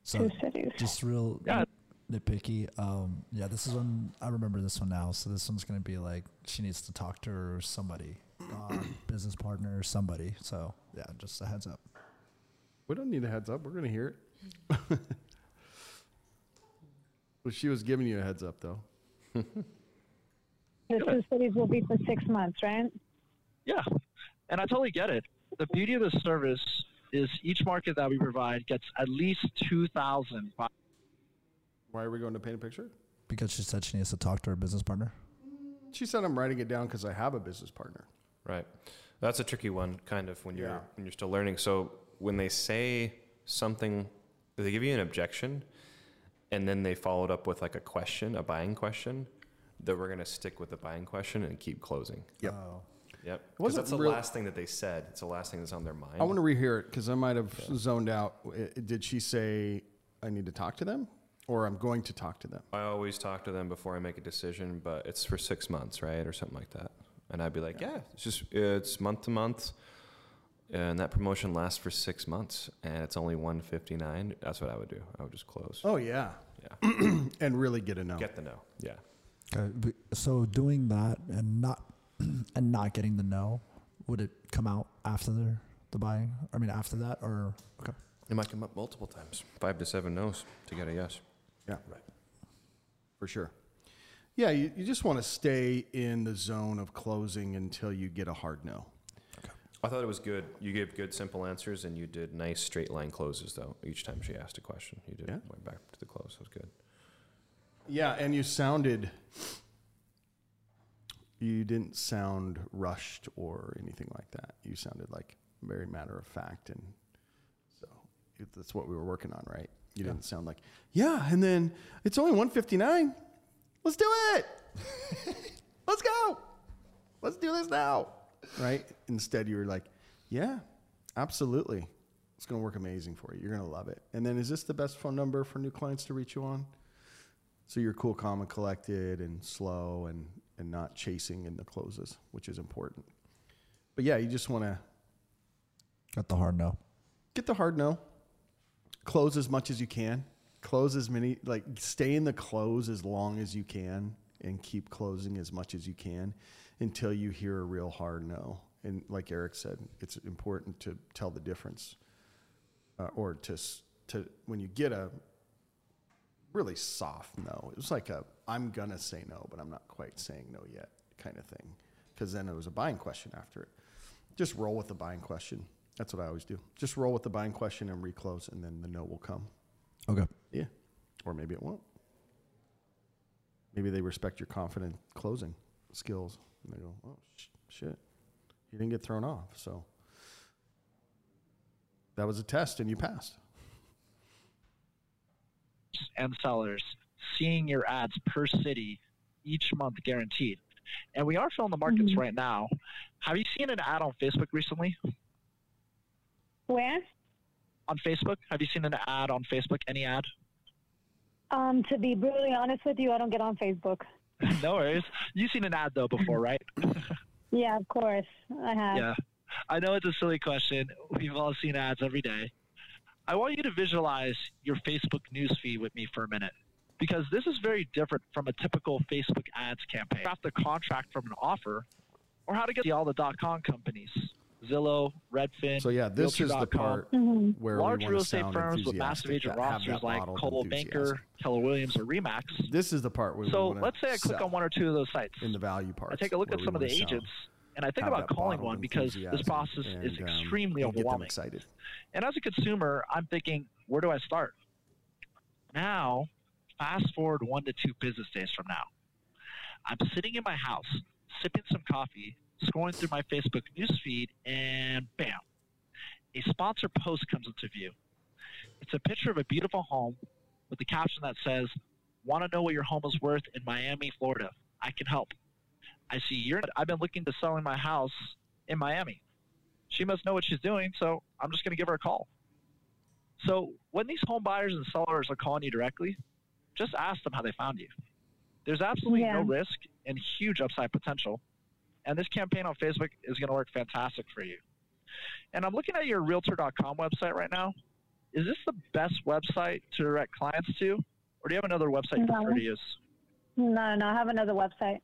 So
Two cities.
just real
Yeah.
nitpicky. Um, yeah, this is one. I remember this one now. So this one's gonna be like she needs to talk to her or somebody, uh, business partner or somebody. So yeah, just a heads up.
We don't need a heads up. We're going to hear it. well, she was giving you a heads up, though.
The two cities will be for six months, right?
Yeah, and I totally get it. The beauty of this service is each market that we provide gets at least 2,000.
Why are we going to paint a picture?
Because she said she needs to talk to her business partner.
She said I'm writing it down because I have a business partner.
Right. That's a tricky one, kind of, when you're
Yeah.
when you're still learning. So when they say something, they give you an objection, and then they followed up with like a question, a buying question. That we're gonna stick with the buying question and keep closing.
Yep.
Oh,
Yep. Because
wasn't
that's the
real-
last thing that they said. It's the last thing that's on their mind.
I want to rehear it because I might have zoned out. Did she say I need to talk to them or I'm going to talk to them?
I always talk to them before I make a decision, but it's for six months, right, or something like that. And I'd be like, yeah, it's just it's month to month, and that promotion lasts for six months, and it's only one fifty nine. That's what I would do. I would just close.
Oh, yeah.
Yeah,
And really get a no.
get the no. Yeah,
uh, okay. So doing that and not and not getting the no, would it come out after the the buying? I mean, after that, or okay.
It might come up multiple times. Five to seven no's to get a yes.
Yeah. Right. For sure. Yeah, you, you just want to stay in the zone of closing until you get a hard no.
I thought it was good. You gave good, simple answers, and you did nice straight line closes, though. Each time she asked a question, you did
Yeah.
went back to the close. It was good.
Yeah, and you sounded. You didn't sound rushed or anything like that. You sounded like very matter of fact, and so that's what we were working on, right? You didn't sound like, yeah, and then it's only one fifty nine. Let's do it. Let's go. Let's do this now, right? Instead, you were like, yeah, absolutely. It's going to work amazing for you. You're going to love it. And then, is this the best phone number for new clients to reach you on? So you're cool, calm, and collected, and slow, and and not chasing in the closes, which is important. But yeah, you just want to
Got the hard no.
get the hard no. Close as much as you can. Close as many, like stay in the close as long as you can, and keep closing as much as you can until you hear a real hard no. And like Eric said, it's important to tell the difference, uh, or to to when you get a really soft no. It was like a I'm gonna say no, but I'm not quite saying no yet kind of thing. Because then it was a buying question after it. Just roll with the buying question. That's what I always do. Just roll with the buying question and reclose, and then the no will come.
Okay.
Yeah, or maybe it won't. Maybe they respect your confident closing skills, and they go, "Oh sh- shit, you didn't get thrown off." So that was a test, and you passed.
and sellers seeing your ads per city each month guaranteed. And we are filling the markets
Mhm.
right now. Have you seen an ad on Facebook recently?
Where?
On Facebook? Have you seen an ad on Facebook? Any ad?
Um, to be brutally honest with you, I don't get on Facebook.
no worries. You've seen an ad though before, right?
Yeah, of course, I have.
Yeah. I know it's a silly question. We've all seen ads every day. I want you to visualize your Facebook newsfeed with me for a minute because this is very different from a typical Facebook ads campaign. Draft the contract from an offer or how to get all the dot .com companies, Zillow, Redfin.
So yeah, this is the
Realtor.com.
part
Mhm.
where
Large
we
real estate
sound
firms with massive agent rosters like
model
Coldwell Banker. Keller Williams, or Remax.
This is the part where
So
we
let's say I click on one or two of those sites.
in the value part.
I take a look at some of the agents, and I think about calling one because this process is
and, um,
extremely
and get them
overwhelming.
excited.
And as a consumer, I'm thinking, where do I start? Now, fast forward one to two business days from now. I'm sitting in my house, sipping some coffee, scrolling through my Facebook newsfeed, and bam, a sponsored post comes into view. It's a picture of a beautiful home with a caption that says, Want to know what your home is worth in Miami, Florida? I can help. I see you're. I've been looking to selling my house in Miami. She must know what she's doing, so I'm just going to give her a call. So when these home buyers and sellers are calling you directly, just ask them how they found you. There's absolutely
Yeah.
no risk and huge upside potential. And this campaign on Facebook is going to work fantastic for you. And I'm looking at your realtor.com website right now. Is this the best website to direct clients to? Or do you have another website you
No.
prefer to use?
No, no, I have another website.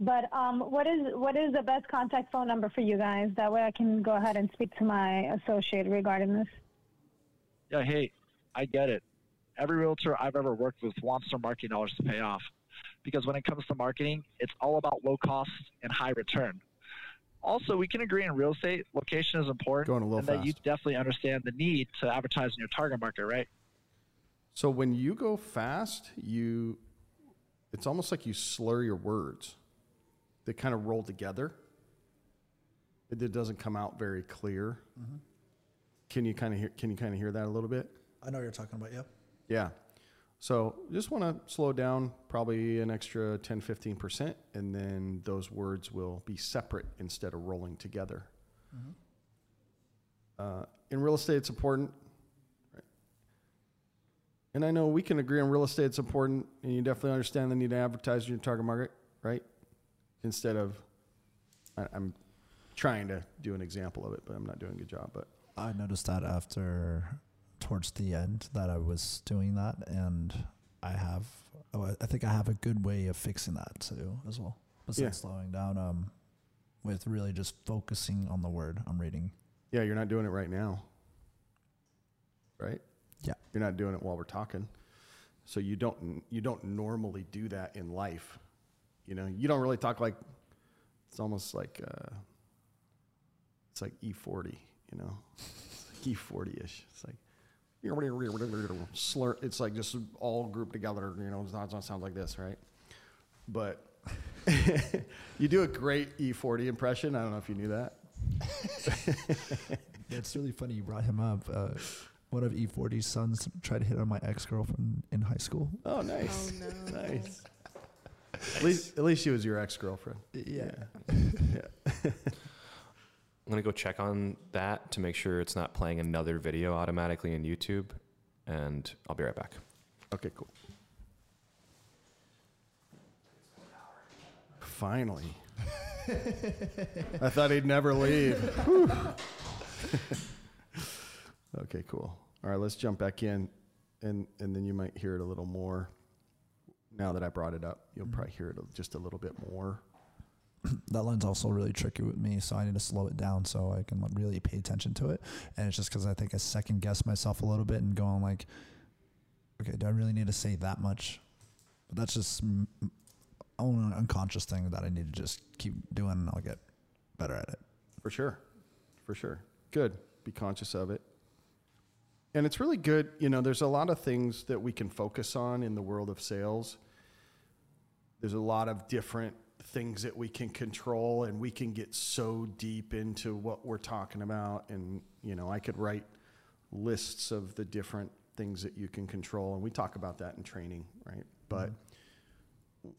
But um, what is what is the best contact phone number for you guys? That way I can go ahead and speak to my associate regarding this.
Yeah, hey, I get it. Every realtor I've ever worked with wants their marketing dollars to pay off. Because when it comes to marketing, it's all about low cost and high return. Also, we can agree in real estate, location is important,
Going a little
and that you definitely understand the need to advertise in your target market, right?
So when you go fast, you it's almost like you slur your words. They kind of roll together. It, it doesn't come out very clear. Mm-hmm. Can you kind of hear can you kind of hear that a little bit?
I know what you're talking about. Yeah.
Yeah. So just want to slow down probably an extra 10 15% and then those words will be separate instead of rolling together. Uh, in real estate, it's important. right? And I know we can agree on real estate, it's important, and you definitely understand the need to advertise in your target market, right? Instead of, I, I'm trying to do an example of it, but I'm not doing a good job. But
I noticed that after towards the end that I was doing that, and I have, oh, I- think I have a good way of fixing that too as well. Besides
Yeah.
slowing down, um, with really just focusing on the word I'm reading.
Yeah, you're not doing it right now. Right?
Yeah.
You're not doing it while we're talking. So you don't you don't normally do that in life. You know, you don't really talk like it's almost like uh, it's like E40, you know. It's like E40ish. It's like slur it's like just all grouped together, you know, it sounds sounds like this, right? But you do a great E40 impression. I don't know if you knew that.
Yeah, it's really funny you brought him up. Uh, one of E40's sons tried to hit on my ex girlfriend in high school.
Oh, nice.
Oh no.
Nice. At least, at least she was your ex girlfriend.
Yeah.
Yeah.
I'm gonna go check on that to make sure it's not playing another video automatically in YouTube, and I'll be right back.
Okay, cool. Finally. I thought he'd never leave. Okay, cool. All right, let's jump back in, and and then you might hear it a little more. Now that I brought it up, you'll mm-hmm. probably hear it just a little bit more.
that line's also really tricky with me, so I need to slow it down so I can really pay attention to it. And it's just because I think I second guess myself a little bit and going like, okay, do I really need to say that much? But that's just mm, own unconscious thing that I need to just keep doing, and I'll get better at it.
For sure. For sure. Good. Be conscious of it. And it's really good. You know, there's a lot of things that we can focus on in the world of sales. There's a lot of different things that we can control, and we can get so deep into what we're talking about. And, you know, I could write lists of the different things that you can control. And we talk about that in training, right? But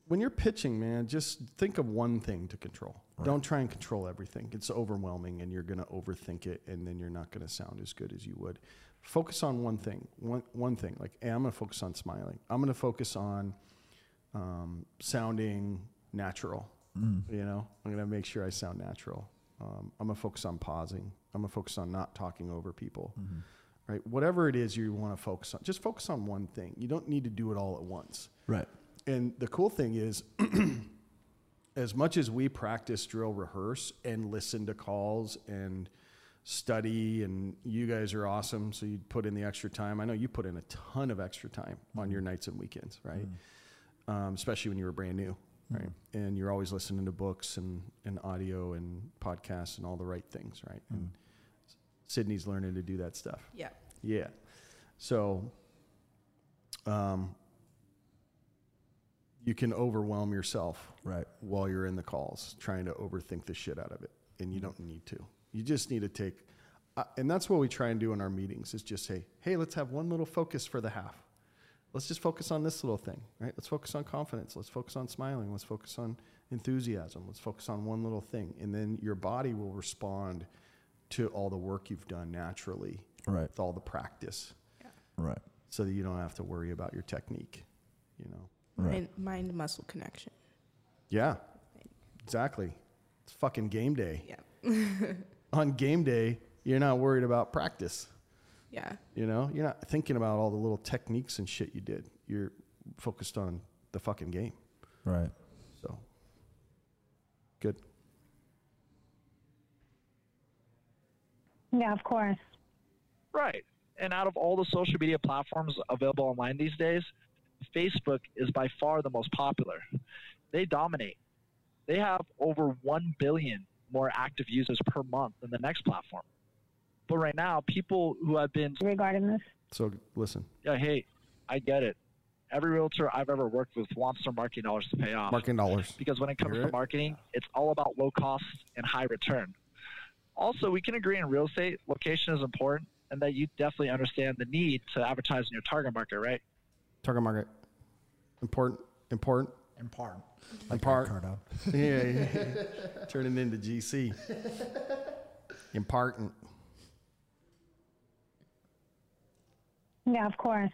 when you're pitching, man, just think of one thing to control. Don't try and control everything. It's overwhelming and you're going to overthink it and then you're not going to sound as good as you would. Focus on one thing. One, one thing. Like, hey, I'm going to focus on smiling. I'm going to focus on um, sounding natural. You know, I'm to make sure I sound natural. Um, I'm to focus on pausing. I'm to focus on not talking over people. Right? Whatever it is you want to focus on, just focus on one thing. You don't need to do it all at once.
Right.
And the cool thing is, as much as we practice, drill, rehearse, and listen to calls and study, and you guys are awesome, so you put in the extra time. I know you put in a ton of extra time on your nights and weekends, right? Um, especially when you were brand new, right? And you're always listening to books and, and audio and podcasts and all the right things, right? And Sydney's learning to do that stuff.
Yeah.
Yeah. So, um, you can overwhelm yourself
Right.
while you're in the calls, trying to overthink the shit out of it, and you don't need to. You just need to take, uh, and that's what we try and do in our meetings. Is just say, hey, let's have one little focus for the half. Let's just focus on this little thing, right? Let's focus on confidence. Let's focus on smiling. Let's focus on enthusiasm. Let's focus on one little thing, and then your body will respond to all the work you've done naturally
Right.
with all the practice
Right.
so that you don't have to worry about your technique, you know?
Right.
Mind, mind muscle connection.
Yeah, exactly. It's fucking game day.
Yeah.
On game day, you're not worried about practice.
Yeah.
You know, you're not thinking about all the little techniques and shit you did. You're focused on the fucking game.
Right.
So, good.
Yeah, of course.
Right. And out of all the social media platforms available online these days, Facebook is by far the most popular. They dominate. They have over 1 billion more active users per month than the next platform. But right now, people who have been,
Regarding this,
So, listen,
yeah, hey, I get it. Every realtor I've ever worked with wants their marketing dollars to pay off.
marketing dollars.
because when it comes
Hear
to
it?
marketing, it's all about low cost and high return. Also, we can agree in real estate, location is important, and that you definitely understand the need to advertise in your target market, right?
Target market. Important. Important.
Important.
Important. yeah, yeah, yeah. Turning into GC. Important.
Yeah, of course.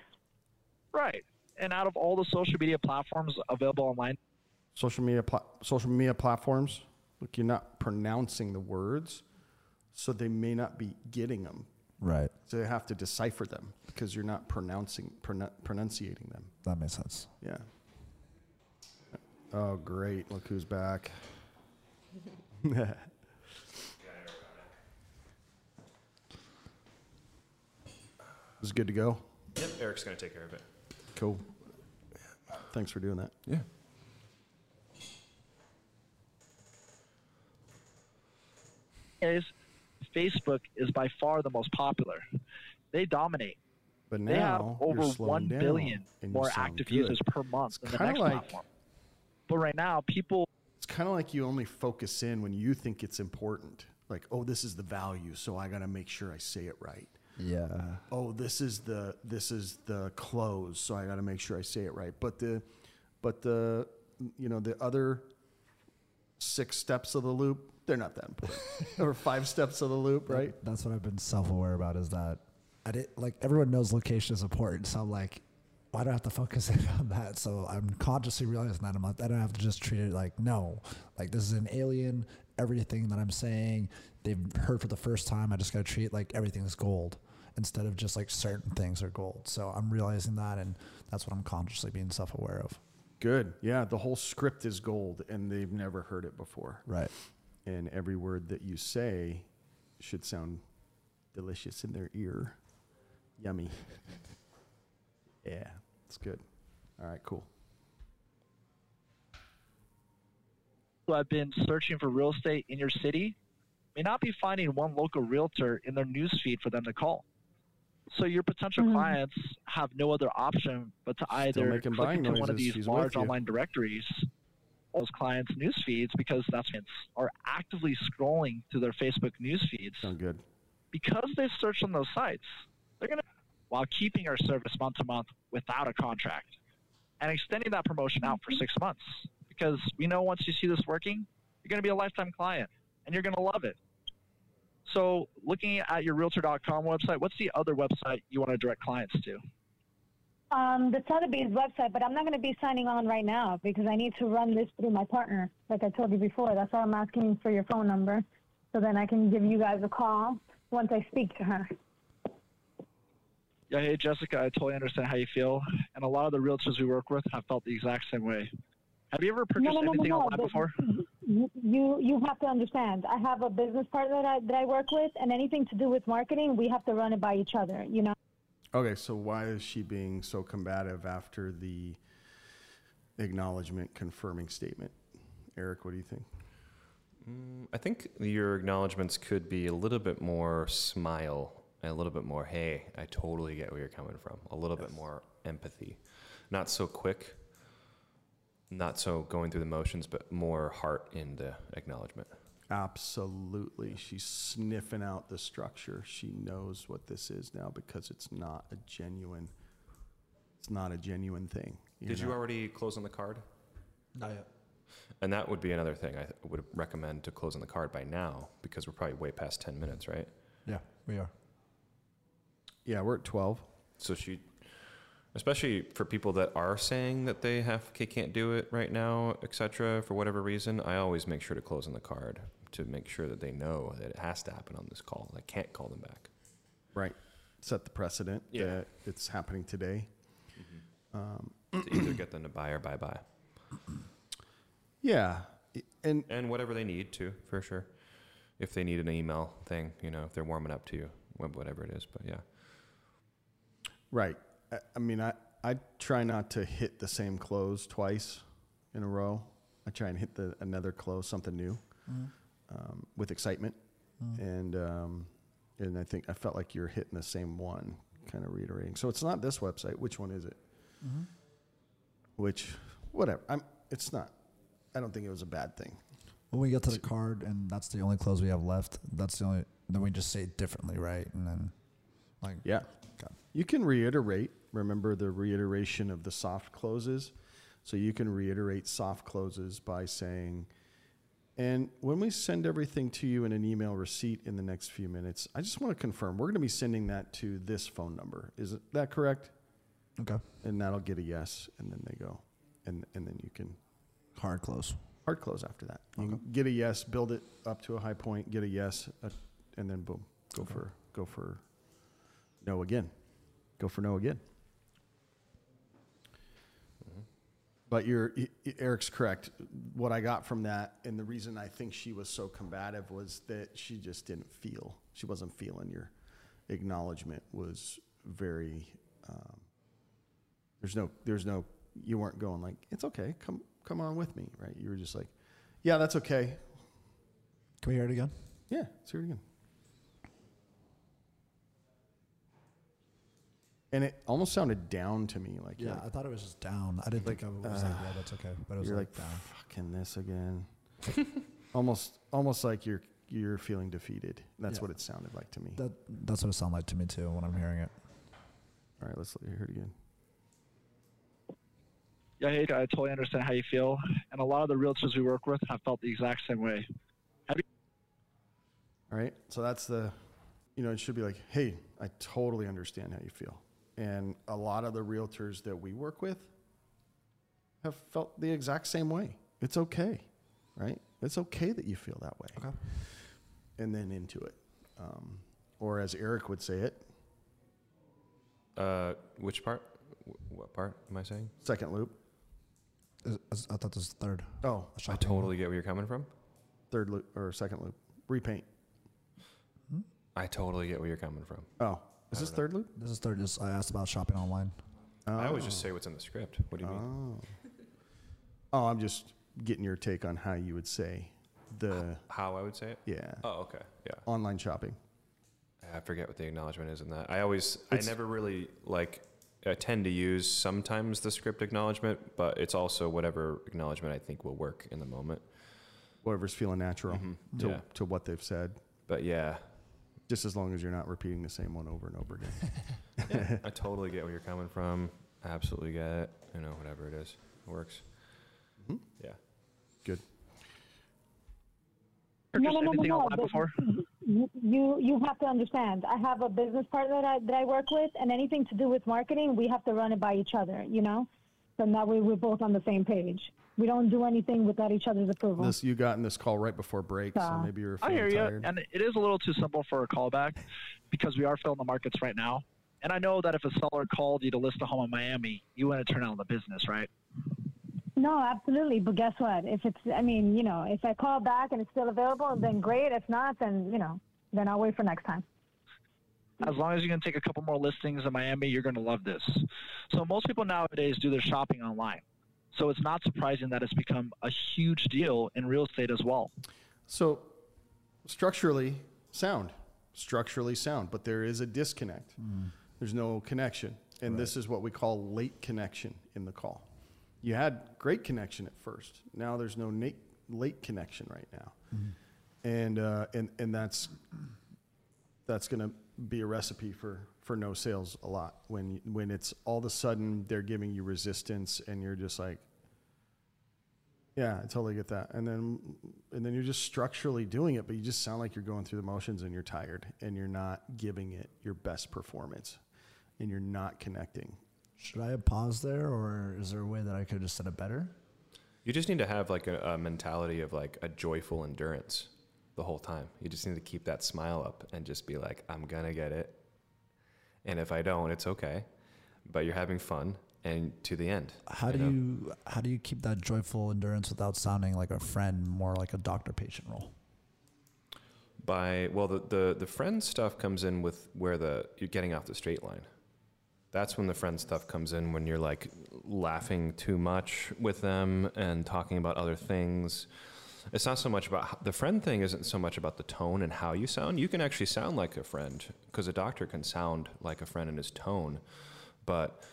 Right. And out of all the social media platforms available online,
social media pla- social media platforms look you're not pronouncing the words so they may not be getting them
Right.
so they have to decipher them because you're not pronouncing pronun- pronunciating them
That makes sense.
yeah oh great look who's back Is good to go.
Yep, Eric's gonna take care of it.
Cool. Thanks for doing that.
Yeah.
Is Facebook is by far the most popular. They dominate.
But
They have
now
over
you're slowing
1
down
billion
and you
more active
good.
users per month
It's
than the
kinda
next
like-
platform. But right now, people
It's kind of like you only focus in when you think it's important. Like, oh, this is the value, so I got to make sure I say it right.
Yeah.
Oh, this is the this is the close, so I got to make sure I say it right. But the but the you know the other six steps of the loop, they're not that important. or five steps of the loop, right?
That's what I've been self-aware about. Is that I did like everyone knows location is important, so I'm like, why do I have to focus in on that? So I'm consciously realizing that I'm not. I don't have to just treat it like no, like this is an alien. Everything that I'm saying, they've heard for the first time. I just got to treat like everything's gold instead of just like certain things are gold. So I'm realizing that, and that's what I'm consciously being self-aware of.
Good. Yeah, the whole script is gold, and they've never heard it before.
Right.
And every word that you say should sound delicious in their ear. Yummy. yeah, it's good. All right, cool.
Who have been searching for real estate in your city may not be finding one local realtor in their newsfeed for them to call. So your potential
Mhm.
clients have no other option but to either
making
click
buying
into one of these
She's
large online directories, those clients' news feeds, because that's are actively scrolling through their Facebook news feeds.
Sound good.
Because they've searched on those sites, they're going to, while keeping our service month to month without a contract and extending that promotion out for six months. Because we know once you see this working, you're going to be a lifetime client and you're going to love it. So, looking at your realtor.com website, what's the other website you want to direct clients to?
Um, the Sotheby's website, but I'm not going to be signing on right now because I need to run this through my partner, like I told you before. That's why I'm asking for your phone number, so then I can give you guys a call once I speak to her.
Yeah, hey, Jessica, I totally understand how you feel. And a lot of the realtors we work with have felt the exact same way. Have you ever purchased anything online before?
You you you have to understand. I have a business partner that I, that I work with, and anything to do with marketing, we have to run it by each other. You know.
Okay, so why is she being so combative after the acknowledgement confirming statement? Eric, what do you think?
Mm, I think your acknowledgments could be a little bit more smile and a little bit more, hey, I totally get where you're coming from. A little bit more empathy. Not so quick, not so going through the motions, but more heart in the acknowledgement.
Absolutely. She's sniffing out the structure. She knows what this is now because it's not a genuine it's not a genuine thing.
Did you already close on the card?
Not yet.
And that would be another thing I would recommend to close on the card by now because we're probably way past 10 minutes, right?
Yeah, we are.
Yeah, we're at 12.
So she, especially for people that are saying that they have they can't do it right now, etc. For whatever reason, I always make sure to close on the card to make sure that they know that it has to happen on this call. I can't call them back.
Right. Set the precedent
Yeah.
that it's happening today. Um,
to either get them to buy or buy buy,
yeah. And
and whatever they need to for sure. If they need an email thing, you know, if they're warming up to you, whatever it is. But yeah,
Right. I, I mean, I, I try not to hit the same close twice in a row. I try and hit the another close, something new, um, with excitement, and um, and I think I felt like you're hitting the same one, kind of reiterating. So it's not this website. Which one is it? Which, whatever. I'm. It's not. I don't think it was a bad thing.
When we get to the card and that's the only close we have left, that's the only. Then we just say it differently, right? And then, like,
Yeah.
Okay.
You can reiterate. Remember the reiteration of the soft closes. So you can reiterate soft closes by saying, and when we send everything to you in an email receipt in the next few minutes, I just want to confirm we're going to be sending that to this phone number. Is that correct?
okay,
And that'll get a yes, and then they go, and and then you can
hard close.
hard close after that. You can get a yes, build it up to a high point, get a yes, uh, and then boom, go for go for no again, go for no again. But you're Eric's correct. What I got from that, and the reason I think she was so combative was that she just didn't feel. She wasn't feeling your acknowledgement was very. Um, there's no, there's no. You weren't going like it's okay. Come, come on with me, right? You were just like, yeah, that's okay.
Can we hear it again?
Yeah, let's hear it again. And it almost sounded down to me, like
Yeah,
you're,
I thought it was just down. I didn't
Like,
think I was like,
uh,
yeah, that's okay. But it was
you're
like,
like
down.
fucking this again. almost, almost like you're you're feeling defeated. That's
Yeah.
what it sounded like to me.
That that's what it sounded like to me too when I'm hearing it.
All right, let's hear it again.
Yeah, hey, I totally understand how you feel, and a lot of the realtors we work with have felt the exact same way.
All right. So that's the, you know, it should be like, hey, I totally understand how you feel. And a lot of the realtors that we work with have felt the exact same way. It's okay, right? It's okay that you feel that way.
Okay.
And then into it. Um, or as Eric would say it,
Uh, which part? Wh- What part am I saying?
second loop.
Is- is- I thought this was third.
Oh,
I
shopping
totally get where you're coming from.
third loop or second loop. Repaint.
I totally get where you're coming from.
Oh, is this
know.
third loop?
This is third. Just I asked about shopping online.
I always just say what's in the script. What do you mean?
Oh. Oh, I'm just getting your take on how you would say the,
How I would say it?
yeah,
Oh, okay. Yeah.
online shopping.
I forget what the acknowledgement is in that. I always,
It's-
I never really like. I tend to use sometimes the script acknowledgement, but it's also whatever acknowledgement I think will work in the moment.
Whatever's feeling natural
Mhm.
to,
Yeah.
to what they've said.
But yeah,
Just as long as you're not repeating the same one over and over again.
yeah, I totally get where you're coming from. I absolutely get it. You know, whatever it is, it works.
Mm-hmm.
Yeah.
Good.
No, no, no, no, no.
before?
You, you you have to understand. I have a business partner that I, that I work with, and anything to do with marketing, we have to run it by each other. You know, so that way we're both on the same page. We don't do anything without each other's approval.
This you got in this call right before break, so
Uh,
maybe you're
I
feeling
hear you, and it is a little too simple for a callback because we are filling the markets right now. And I know that if a seller called you to list a home in Miami, you want to turn down the business, right?
No, absolutely. But guess what? If it's, I mean, you know, if I call back and it's still available, then great. If not, then you know, then I'll wait for next time.
As long as you can take a couple more listings in Miami, you're going to love this. So most people nowadays do their shopping online. So it's not surprising that it's become a huge deal in real estate as well.
So structurally sound, structurally sound, but there is a disconnect. There's no connection, and this is what we call late connection in the call. You had great connection at first. Now there's no na- late connection right now, and uh, and and that's that's going to be a recipe for for no sales a lot when when it's all of a sudden they're giving you resistance and you're just like yeah, I totally get that. And then and then you're just structurally doing it, but you just sound like you're going through the motions and you're tired and you're not giving it your best performance and you're not connecting.
Should I have paused there, or is there a way that I could have just said it better?
You just need to have like a, a mentality of like a joyful endurance the whole time. You just need to keep that smile up and just be like, I'm gonna get it. And if I don't, it's okay. But you're having fun and to the end.
How do
know?
you how do you keep that joyful endurance without sounding like a friend, more like a doctor patient role?
by well the, the the friend stuff comes in with where the you're getting off the straight line that's when the friend stuff comes in when you're like laughing too much with them and talking about other things it's not so much about the friend thing isn't so much about the tone and how you sound you can actually sound like a friend because a doctor can sound like a friend in his tone but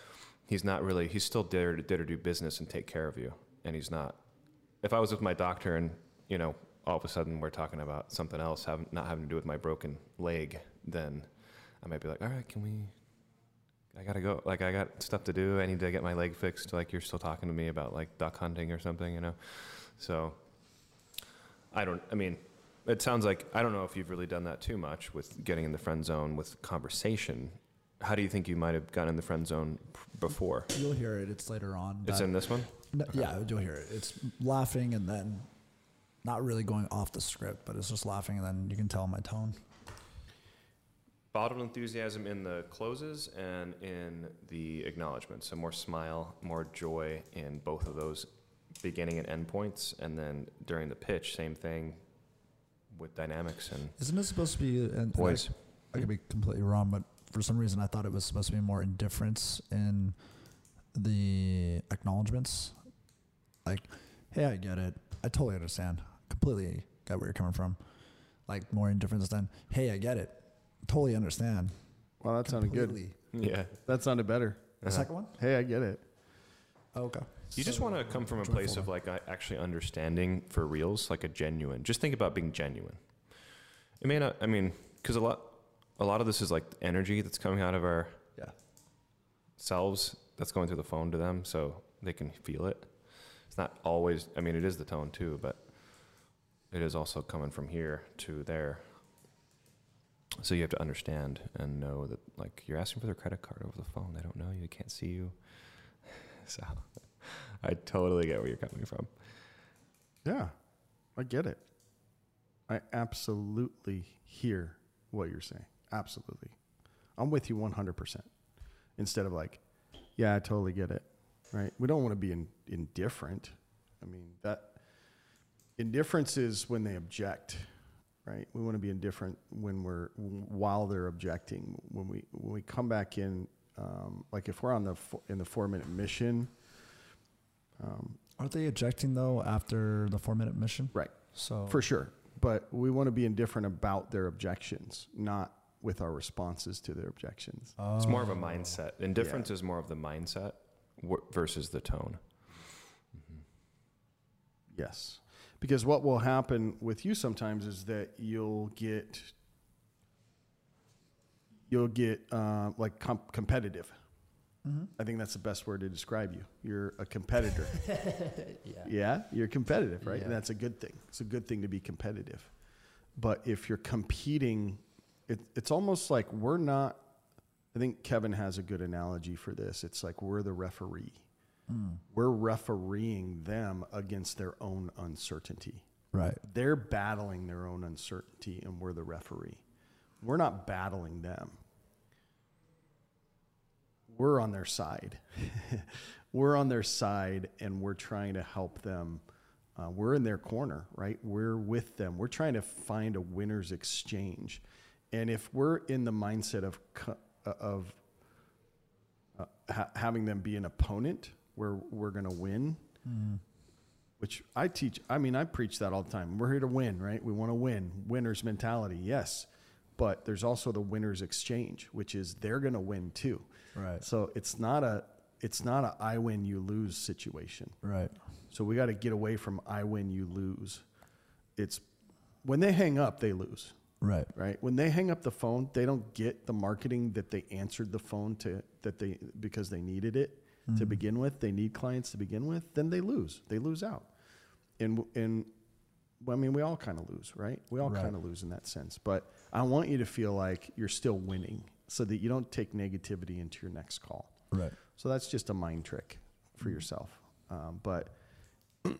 he's not really he's still there to, there to do business and take care of you and he's not if I was with my doctor and you know all of a sudden we're talking about something else, having, not having to do with my broken leg, then I might be like, all right, can we? I gotta go. Like I got stuff to do. I need to get my leg fixed. Like you're still talking to me about like duck hunting or something, you know. So I don't. I mean, it sounds like I don't know if you've really done that too much with getting in the friend zone with conversation. How do you think you might have gotten in the friend zone before?
You'll hear it. It's later on.
It's in this one.
No, yeah, you'll hear it. It's laughing and then not really going off the script, but it's just laughing and then you can tell my tone.
Bottled enthusiasm in the closes and in the acknowledgments. So more smile, more joy in both of those beginning and end points. And then during the pitch, same thing with dynamics and
Isn't it supposed to be? Uh, and,
and.
I, I could be completely wrong, but for some reason I thought it was supposed to be more indifference in the acknowledgments. Like, hey, I get it. I totally understand. Completely got where you're coming from. Like more indifference than, hey, I get it. Totally understand.
Well, that sounded good.
Yeah.
That sounded better.
The second one?
Hey, I get it.
Oh, okay.
You just want to come from a
Joyful
place of like actually understanding for reals, like a genuine. Just think about being genuine. It may not. I mean, because a lot, a lot of this is like energy that's coming out of our
Yeah.
selves that's going through the phone to them, so they can feel it. It's not always. I mean, it is the tone too, but it is also coming from here to there. So you have to understand and know that, like, you're asking for their credit card over the phone. They don't know you. They can't see you. So, I totally get where you're coming from.
Yeah, I get it. I absolutely hear what you're saying. Absolutely. I'm with you 100%. Instead of like, yeah, I totally get it. Right? We don't want to be in, indifferent. I mean, that indifference is when they object, right? We want to be indifferent when we're while they're objecting. When we when we come back in um, like if we're on the in the 4-minute mission,
Aren't they ejecting though after the four minute mission?
right?
So
For sure. But we want to be indifferent about their objections, not with our responses to their objections.
It's more of a mindset. Indifference is more of the mindset versus the tone.
Yes. Because what will happen with you sometimes is that you'll get you'll get uh, like com- competitive. Mm-hmm. I think that's the best word to describe you. You're a competitor. yeah. Yeah, you're competitive, right? And that's a good thing. It's a good thing to be competitive. But if you're competing, it, it's almost like we're not. I think Kevin has a good analogy for this. It's like we're the referee. Mm. We're refereeing them against their own uncertainty.
right.
They're battling their own uncertainty, and we're the referee. We're not battling them. We're on their side. we're on their side, and we're trying to help them. Uh, we're in their corner, right? We're with them. We're trying to find a winner's exchange. And if we're in the mindset of of uh, ha- having them be an opponent where we're going to win, which I teach. I mean, I preach that all the time. We're here to win, right? We want to win. Winner's mentality, yes. But there's also the winner's exchange, which is they're going to win too.
Right.
So it's not a it's not a I win you lose situation.
Right.
So we got to get away from I win you lose. It's when they hang up, they lose
Right.
right? When they hang up the phone, they don't get the marketing that they answered the phone to that they because they needed it to mm. begin with. They need clients to begin with. Then they lose. They lose out. And and I mean, we all kind of lose, right? We all
Right.
kind of lose in that sense. But I want you to feel like you're still winning, so that you don't take negativity into your next call.
Right.
So that's just a mind trick for yourself. Um, but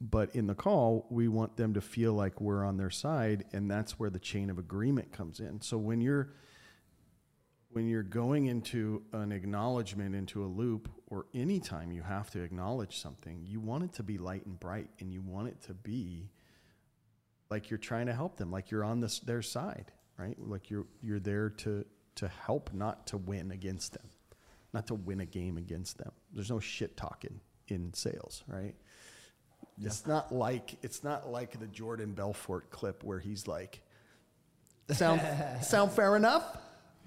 but in the call, we want them to feel like we're on their side, and that's where the chain of agreement comes in. So when you're when you're going into an acknowledgement into a loop, or anytime you have to acknowledge something, you want it to be light and bright, and you want it to be like you're trying to help them, like you're on this their side, right? Like you're you're there to to help, not to win against them, not to win a game against them. There's no shit talking in sales, right? It's not like it's not like the Jordan Belfort clip where he's like, "Sound sound fair enough?"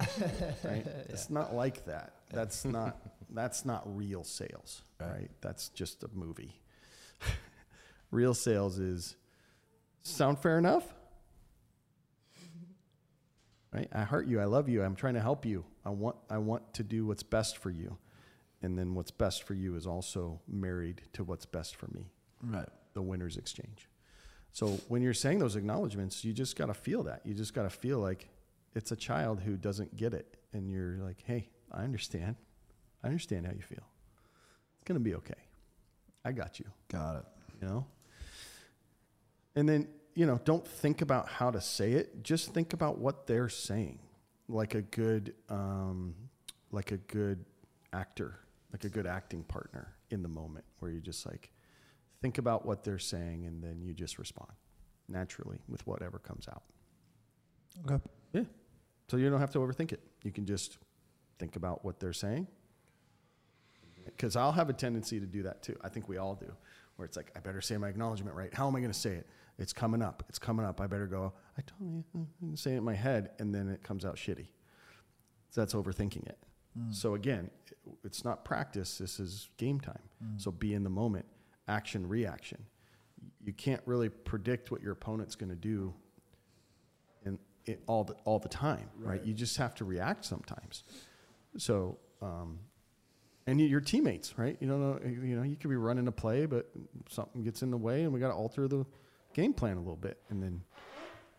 right? It's not like that. That's not that's not real sales, right? That's just a movie. real sales is sound fair enough? Right? I hurt you. I love you. I'm trying to help you. I want I want to do what's best for you. And then what's best for you is also married to what's best for me
Right.
the winner's exchange. So when you're saying those acknowledgments, you just got to feel that. You just got to feel like it's a child who doesn't get it. And you're like, hey, I understand. I understand how you feel. It's going to be okay. I got you,
Got it.
you know? And then, you know, don't think about how to say it. Just think about what they're saying. Like a good, um, like a good actor, like a good acting partner in the moment where you just like, think about what they're saying and then you just respond naturally with whatever comes out.
Okay.
Yeah. So you don't have to overthink it. You can just think about what they're saying. Because I'll have a tendency to do that too. I think we all do, where it's like, I better say my acknowledgement right. How am I going to say it? It's coming up. It's coming up. I better go, I told you, say it in my head, and then it comes out shitty. So that's overthinking it. So again, it's not practice. This is game time. So be in the moment, action, reaction. You can't really predict what your opponent's going to do in it all the, all the time, right. You just have to react sometimes. So, um, and your teammates, right? You don't know, you know, you could be running a play, but something gets in the way, and we got to alter the game plan a little bit, and then,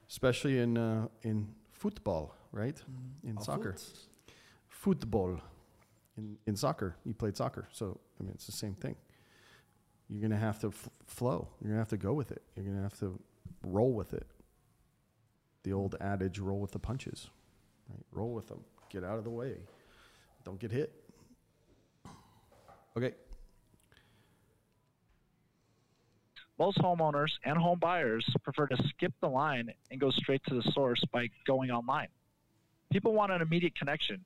especially in uh, in football, right? In soccer, football. In in soccer, you played soccer, so I mean, it's the same thing. You're gonna have to f- flow. You're gonna have to go with it. You're gonna have to roll with it. The old adage, roll with the punches. Right? Roll with them. Get out of the way. Don't get hit. Okay.
Most homeowners and home buyers prefer to skip the line and go straight to the source by going online. People want an immediate connection.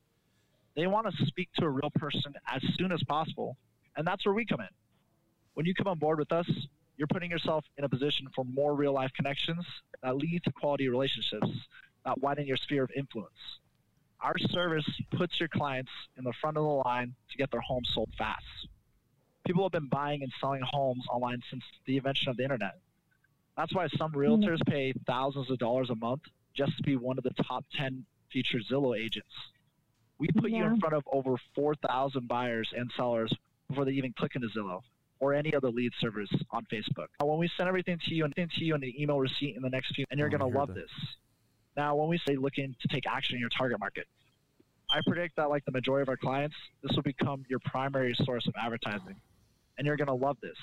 They want to speak to a real person as soon as possible, and that's where we come in. When you come on board with us, you're putting yourself in a position for more real life connections that lead to quality relationships that widen your sphere of influence. Our service puts your clients in the front of the line to get their home sold fast. People have been buying and selling homes online since the invention of the internet. That's why some hmm. realtors pay thousands of dollars a month just to be one of the top 10 featured Zillow agents. We put you in front of over 4,000 buyers and sellers before they even click into Zillow or any other lead service on Facebook. Now, when we send everything to you and to you in an email receipt in the next few, and you're
Oh,
going to love
that.
this. Now, when we say looking to take action in your target market, I predict that, like the majority of our clients, this will become your primary source of advertising. And you're going to love this.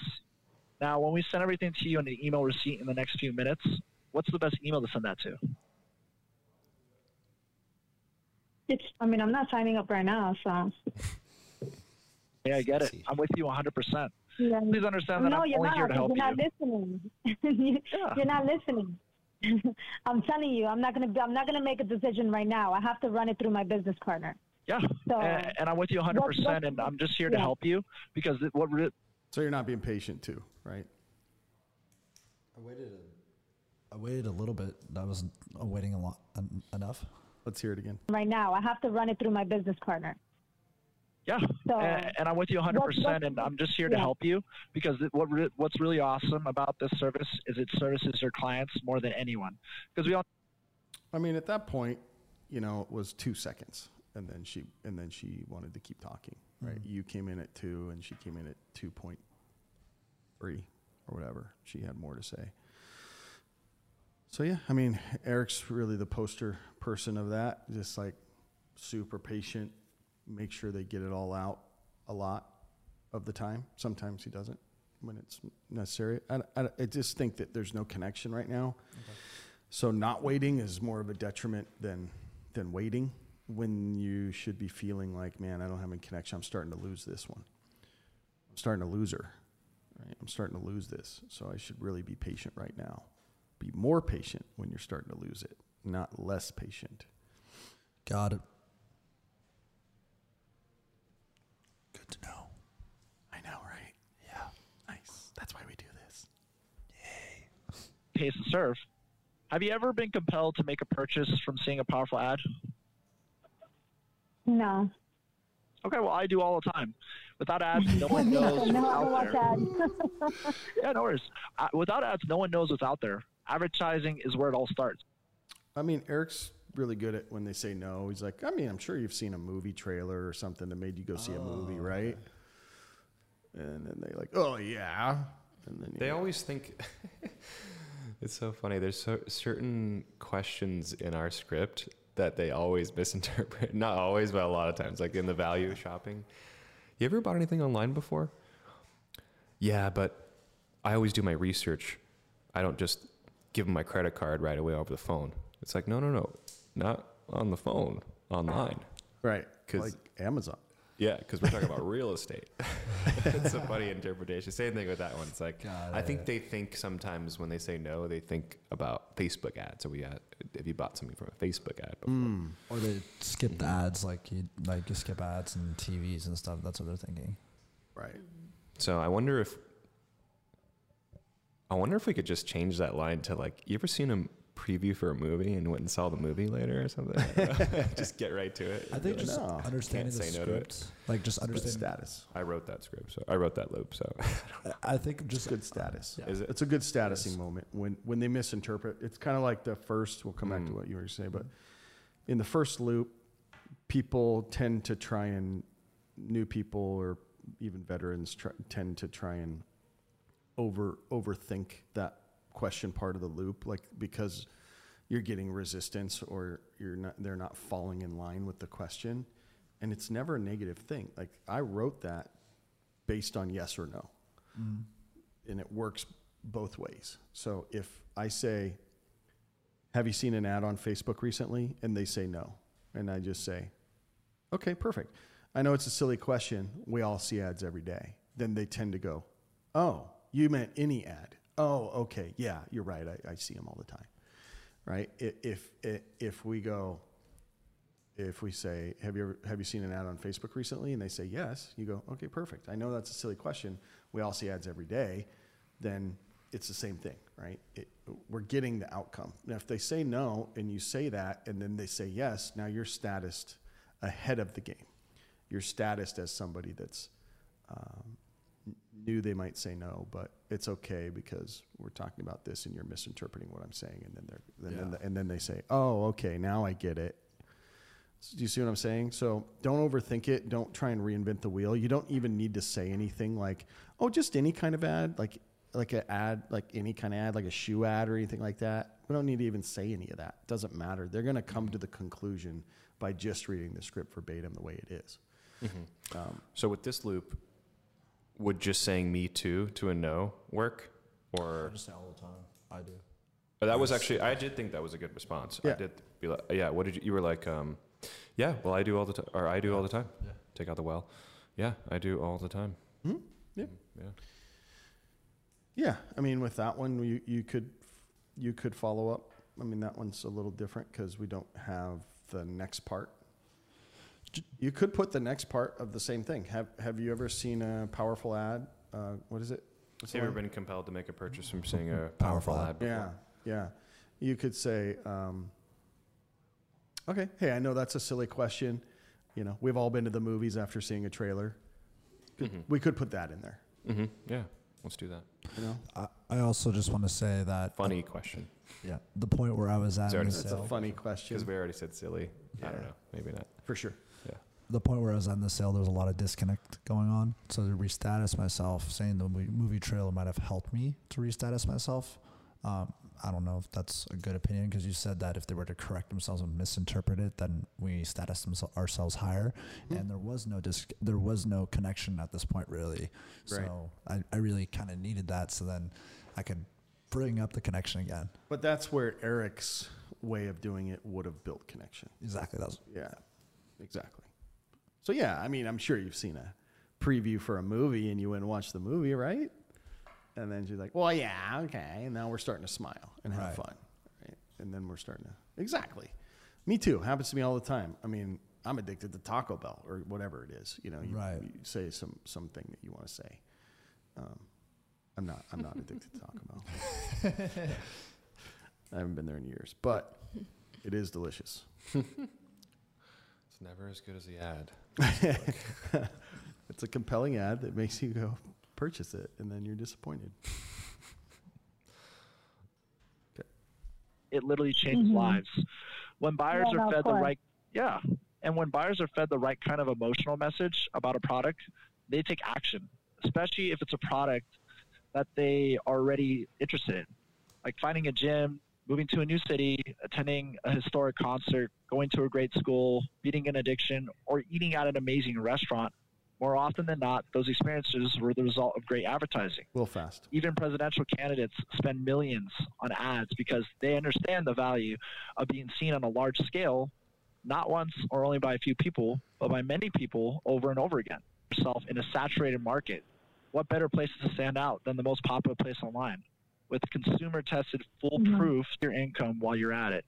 Now, when we send everything to you in an email receipt in the next few minutes, what's the best email to send that to?
It's, I mean, I'm not signing up right now, so.
Yeah, I get it. I'm with you 100%.
Yeah.
Please understand that
no,
I'm
you're
only
not.
here to help
you're
you.
not listening. You-
Yeah.
You're not listening. I'm telling you, I'm not gonna. I'm not gonna make a decision right now. I have to run it through my business partner.
Yeah,
So-
and, and I'm with you 100%,
What- what-
and I'm just here to help you because it, what re-
So you're not being patient too, right?
I waited. A, I waited a little bit. That wasn't uh, waiting a lot en- enough.
Let's hear it again.
Right now, I have to run it through my business partner.
Yeah,
So-
and, and I'm with you 100%,
What- what-
and I'm just here to
yeah.
help you because it, what re- what's really awesome about this service is it services your clients more than anyone. Because we all
I mean, at that point, you know, it was two seconds, and then she and then she wanted to keep talking. Right? Mm-hmm. You came in at two, and she came in at two point three or whatever. She had more to say. So yeah, I mean, Eric's really the poster person of that. Just like super patient, make sure they get it all out a lot of the time. Sometimes he doesn't when it's necessary. I, I, I just think that there's no connection right now. So not waiting is more of a detriment than than waiting when you should be feeling like, man, I don't have any connection. I'm starting to lose this one. I'm starting to lose her. Right? I'm starting to lose this. So I should really be patient right now. Be more patient when you're starting to lose it, not less patient.
Got it. Good to know.
I know, right?
Yeah.
Nice. That's why we do this. Yay.
Pays to serve. Have you ever been compelled to make a purchase from seeing a powerful ad?
No.
Okay, well I do all the time. Without ads, no one knows
no,
what's out
watch
there.
ads.
Yeah, no worries. Uh, without ads, no one knows what's out there. Advertising is where it all starts.
I mean, Eric's really good at when they say no. He's like, I mean, I'm sure you've seen a movie trailer or something that made you go see a movie, right? And then they like, oh yeah, and then
They
you-
always think it's so funny. There's so, certain questions in our script that they always misinterpret. Not always, but a lot of times, like in the value of shopping. You ever bought anything online before? Yeah, but I always do my research. I don't just give them my credit card right away over the phone. It's like, no, no, no, not on the phone, online.
right,
'Cause-
like Amazon.
Yeah, because we're talking about real estate. it's a funny interpretation. Same thing with that one. It's like
Got
I think they think sometimes when they say no, they think about Facebook ads. So we had if you bought something from a Facebook ad before.
Mm.
Or they skip the ads, like you like you skip ads and TVs and stuff. That's what they're thinking.
Right.
So I wonder if I wonder if we could just change that line to like, you ever seen a preview for a movie and went and saw the movie later or something? just get right to it.
I think just
No.
understanding the
Can't say no to it.
script, like just
Good
understanding.
status.
I wrote that script, so I wrote that loop. So
I think
It's
just
good status.
Yeah.
is it?
It's a good statusing moment when when they misinterpret. It's kind of like the first. We'll come back to
Mm.
what you were saying, but in the first loop, people tend to try and new people or even veterans try, tend to try and over overthink that question part of the loop, like because you're getting resistance or you're not they're not falling in line with the question, and it's never a negative thing. Like I wrote that based on yes or no mm-hmm. and it works both ways. So if I say, Have you seen an ad on Facebook recently? And they say no. And I just say, Okay, perfect. I know it's a silly question. We all see ads every day. Then they tend to go, Oh, you meant any ad. Oh, okay. Yeah, you're right. I, I see them all the time. Right? If, if, if we go, if we say, have you ever, have you seen an ad on Facebook recently? And they say yes, you go, okay, perfect. I know that's a silly question. We all see ads every day. Then it's the same thing, right? It, we're getting the outcome. Now, if they say no and you say that, and then they say yes, now you're statused ahead of the game. You're statused as somebody that's um, knew they might say no, but it's okay because we're talking about this and you're misinterpreting what I'm saying. And then they're, and, then,
Yeah.
and then they say, oh, okay, now I get it. Do you see what I'm saying? So don't overthink it. Don't try and reinvent the wheel. You don't even need to say anything like, "Oh, just any kind of ad, like like an ad, like any kind of ad, like a shoe ad or anything like that." We don't need to even say any of that. It doesn't matter. They're going to come to the conclusion by just reading the script verbatim the way it is. Um,
So with this loop, would just saying me too to a no work? Or
say all the time. I do.
but that was actually I did think that was a good response. I did be like yeah, what did you you were like, um, yeah, well I do all the time or I do all the time.
Yeah.
Take out the well. Yeah, I do all the time.
Mhm. Yeah.
Yeah.
Yeah, I mean, with that one, you, you could you could follow up. I mean, that one's a little different because we don't have the next part. You could put the next part of the same thing. Have Have you ever seen a powerful ad? Uh, what is it? What's
Have you ever been compelled to make a purchase from seeing a
Powerful
powerful
ad.
ad before?
Yeah, yeah. You could say, um, okay, hey, I know that's a silly question. You know, we've all been to the movies after seeing a trailer. Could-
Mhm.
We could put that in there.
Mm-hmm. Yeah, let's do that.
You know,
I, I also just want to say that
Funny question.
yeah, the point where I was at
It's
in
already-
the
that's a funny question
Because we already said silly. I don't know. Maybe not.
for sure.
The point where I was on the sale, there was a lot of disconnect going on. So to restatus myself, saying the movie, trailer might have helped me to restatus myself. Um, I don't know if that's a good opinion because you said that if they were to correct themselves and misinterpret it, then we status themse- ourselves higher.
Hmm.
And there was no dis- there was no connection at this point really.
Right.
So I, I really kind of needed that so then I could bring up the connection again.
But that's where Eric's way of doing it would have built connection.
Exactly. That's
Yeah, exactly. So yeah, I mean, I'm sure you've seen a preview for a movie and you went and watched the movie, right? And then she's like, "Well, yeah, okay." And now we're starting to smile and have
Right.
fun, right? And then we're starting to exactly. Me too. Happens to me all the time. I mean, I'm addicted to Taco Bell or whatever it is. You know, you,
Right.
you say some something that you want to say. Um, I'm not. I'm not addicted to Taco Bell. I haven't been there in years, but it is delicious.
It's never as good as the ad.
it's a compelling ad that makes you go purchase it, and then you're disappointed.
it literally changes
Mhm.
lives. When buyers
Yeah,
are fed the right, yeah, and when buyers are fed the right kind of emotional message about a product, they take action, especially if it's a product that they are already interested in, like finding a gym, moving to a new city, attending a historic concert, going to a great school, beating an addiction, or eating at an amazing restaurant. More often than not, those experiences were the result of great advertising
Real fast.
even presidential candidates spend millions on ads because they understand the value of being seen on a large scale not once or only by a few people, but by many people over and over again. Yourself in a saturated market. What better place to stand out than the most popular place online? With consumer tested mm-hmm. foolproof your income while you're at it.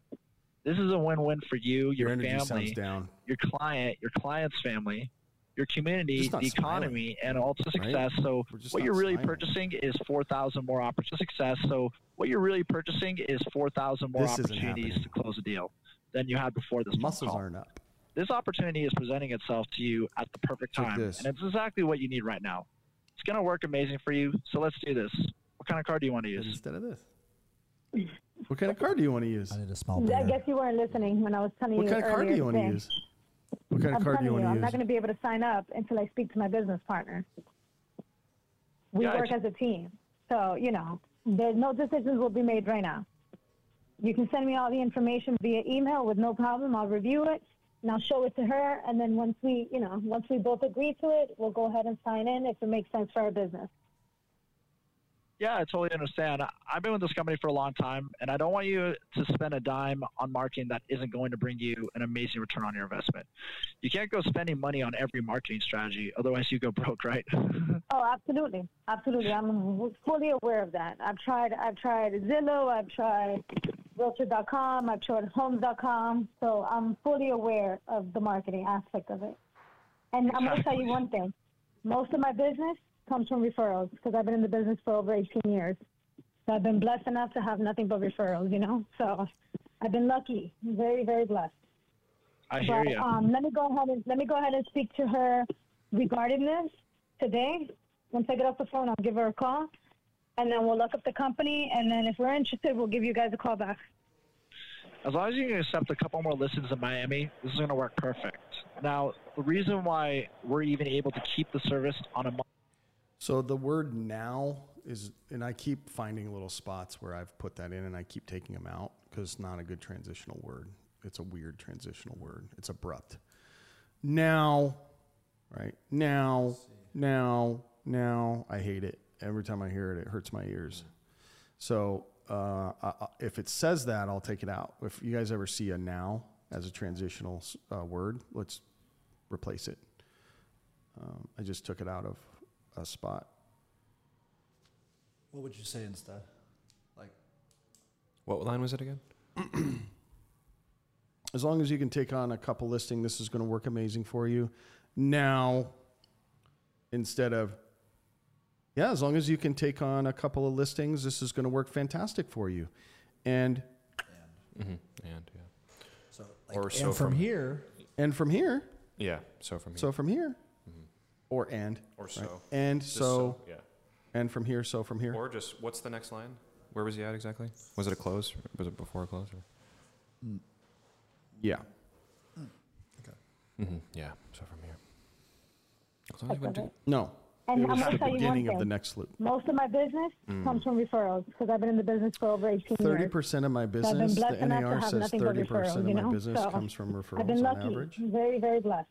This is a win win for you, your,
Your
family,
down.
your client, your client's family, your community, the economy, and also
right?
success. So what you're really
smiling.
purchasing is 4,000 more opportunities. To success. So what you're really purchasing is 4,000 more
This
opportunities to close a deal than you had before this
Muscles
call.
aren't up.
This opportunity is presenting itself to you at the perfect time, and it's exactly what you need right now. It's going to work amazing for you. So let's do this. What kind of card do you want to use?
Instead of this. What kind of card do you want to use?
I need a small
I guess you weren't listening when I was telling
What
you
kind of card do
earlier
you want to use? What kind of
I'm
card do
telling
you
you,
want to
I'm not going to be able to sign up until I speak to my business partner. We
Yeah, I
work as a team. So, you know, there's no decisions will be made right now. You can send me all the information via email with no problem. I'll review it and I'll show it to her. And then once we, you know, once we both agree to it, we'll go ahead and sign in if it makes sense for our business.
Yeah, I totally understand. I've been with this company for a long time, and I don't want you to spend a dime on marketing that isn't going to bring you an amazing return on your investment. You can't go spending money on every marketing strategy, otherwise you go broke, right?
Oh, absolutely, absolutely. I'm fully aware of that. I've tried. I've tried Zillow. I've tried Realtor.com. I've tried Homes.com. So I'm fully aware of the marketing aspect of it. And I'm going to tell you one thing: most of my business comes from referrals because I've been in the business for over 18 years. So I've been blessed enough to have nothing but referrals. You know, so I've been lucky, very, very blessed.
I hear
But
you.
um, let me go ahead and let me go ahead and speak to her regarding this today. Once I get off the phone, I'll give her a call, and then we'll look up the company. And then if we're interested, we'll give you guys a call back.
As long as you can accept a couple more listings in Miami, this is going to work perfect. Now, the reason why we're even able to keep the service on a month
So the word now is, and I keep finding little spots where I've put that in and I keep taking them out because it's not a good transitional word. It's a weird transitional word. It's abrupt. Now, right? Now, now, now. I hate it. Every time I hear it, it hurts my ears. So uh, I, if it says that, I'll take it out. If you guys ever see a now as a transitional uh, word, let's replace it. Um, I just took it out of a spot.
What would you say instead? Like,
What line was it again?
as long as you can take on a couple listing, this is going to work amazing for you. Now, instead of, yeah, as long as you can take on a couple of listings, this is going to work fantastic for you. And and,
Mm-hmm. And yeah,
so, like,
Or
and
so
from
from-
here,
and from here,
yeah. So from here,
so from here, or and
or
right?
so,
and
Just
so,
yeah,
and from here, so from here.
or just what's the next line? Where was he at exactly? Was it a close? Was it before a close? Or?
yeah.
Mm-hmm. Yeah. So from here. As long as you do-
No.
And
it
I'm
was
going
the
tell
beginning of the next loop.
Most of my business comes from referrals because I've been in the business for over 18
Thirty
years.
percent of my
I've been
business, the
blessed
NAR says thirty percent
referrals,
of my
know?
business
So
comes from referrals
I've been
on
lucky,
average.
very, very blessed.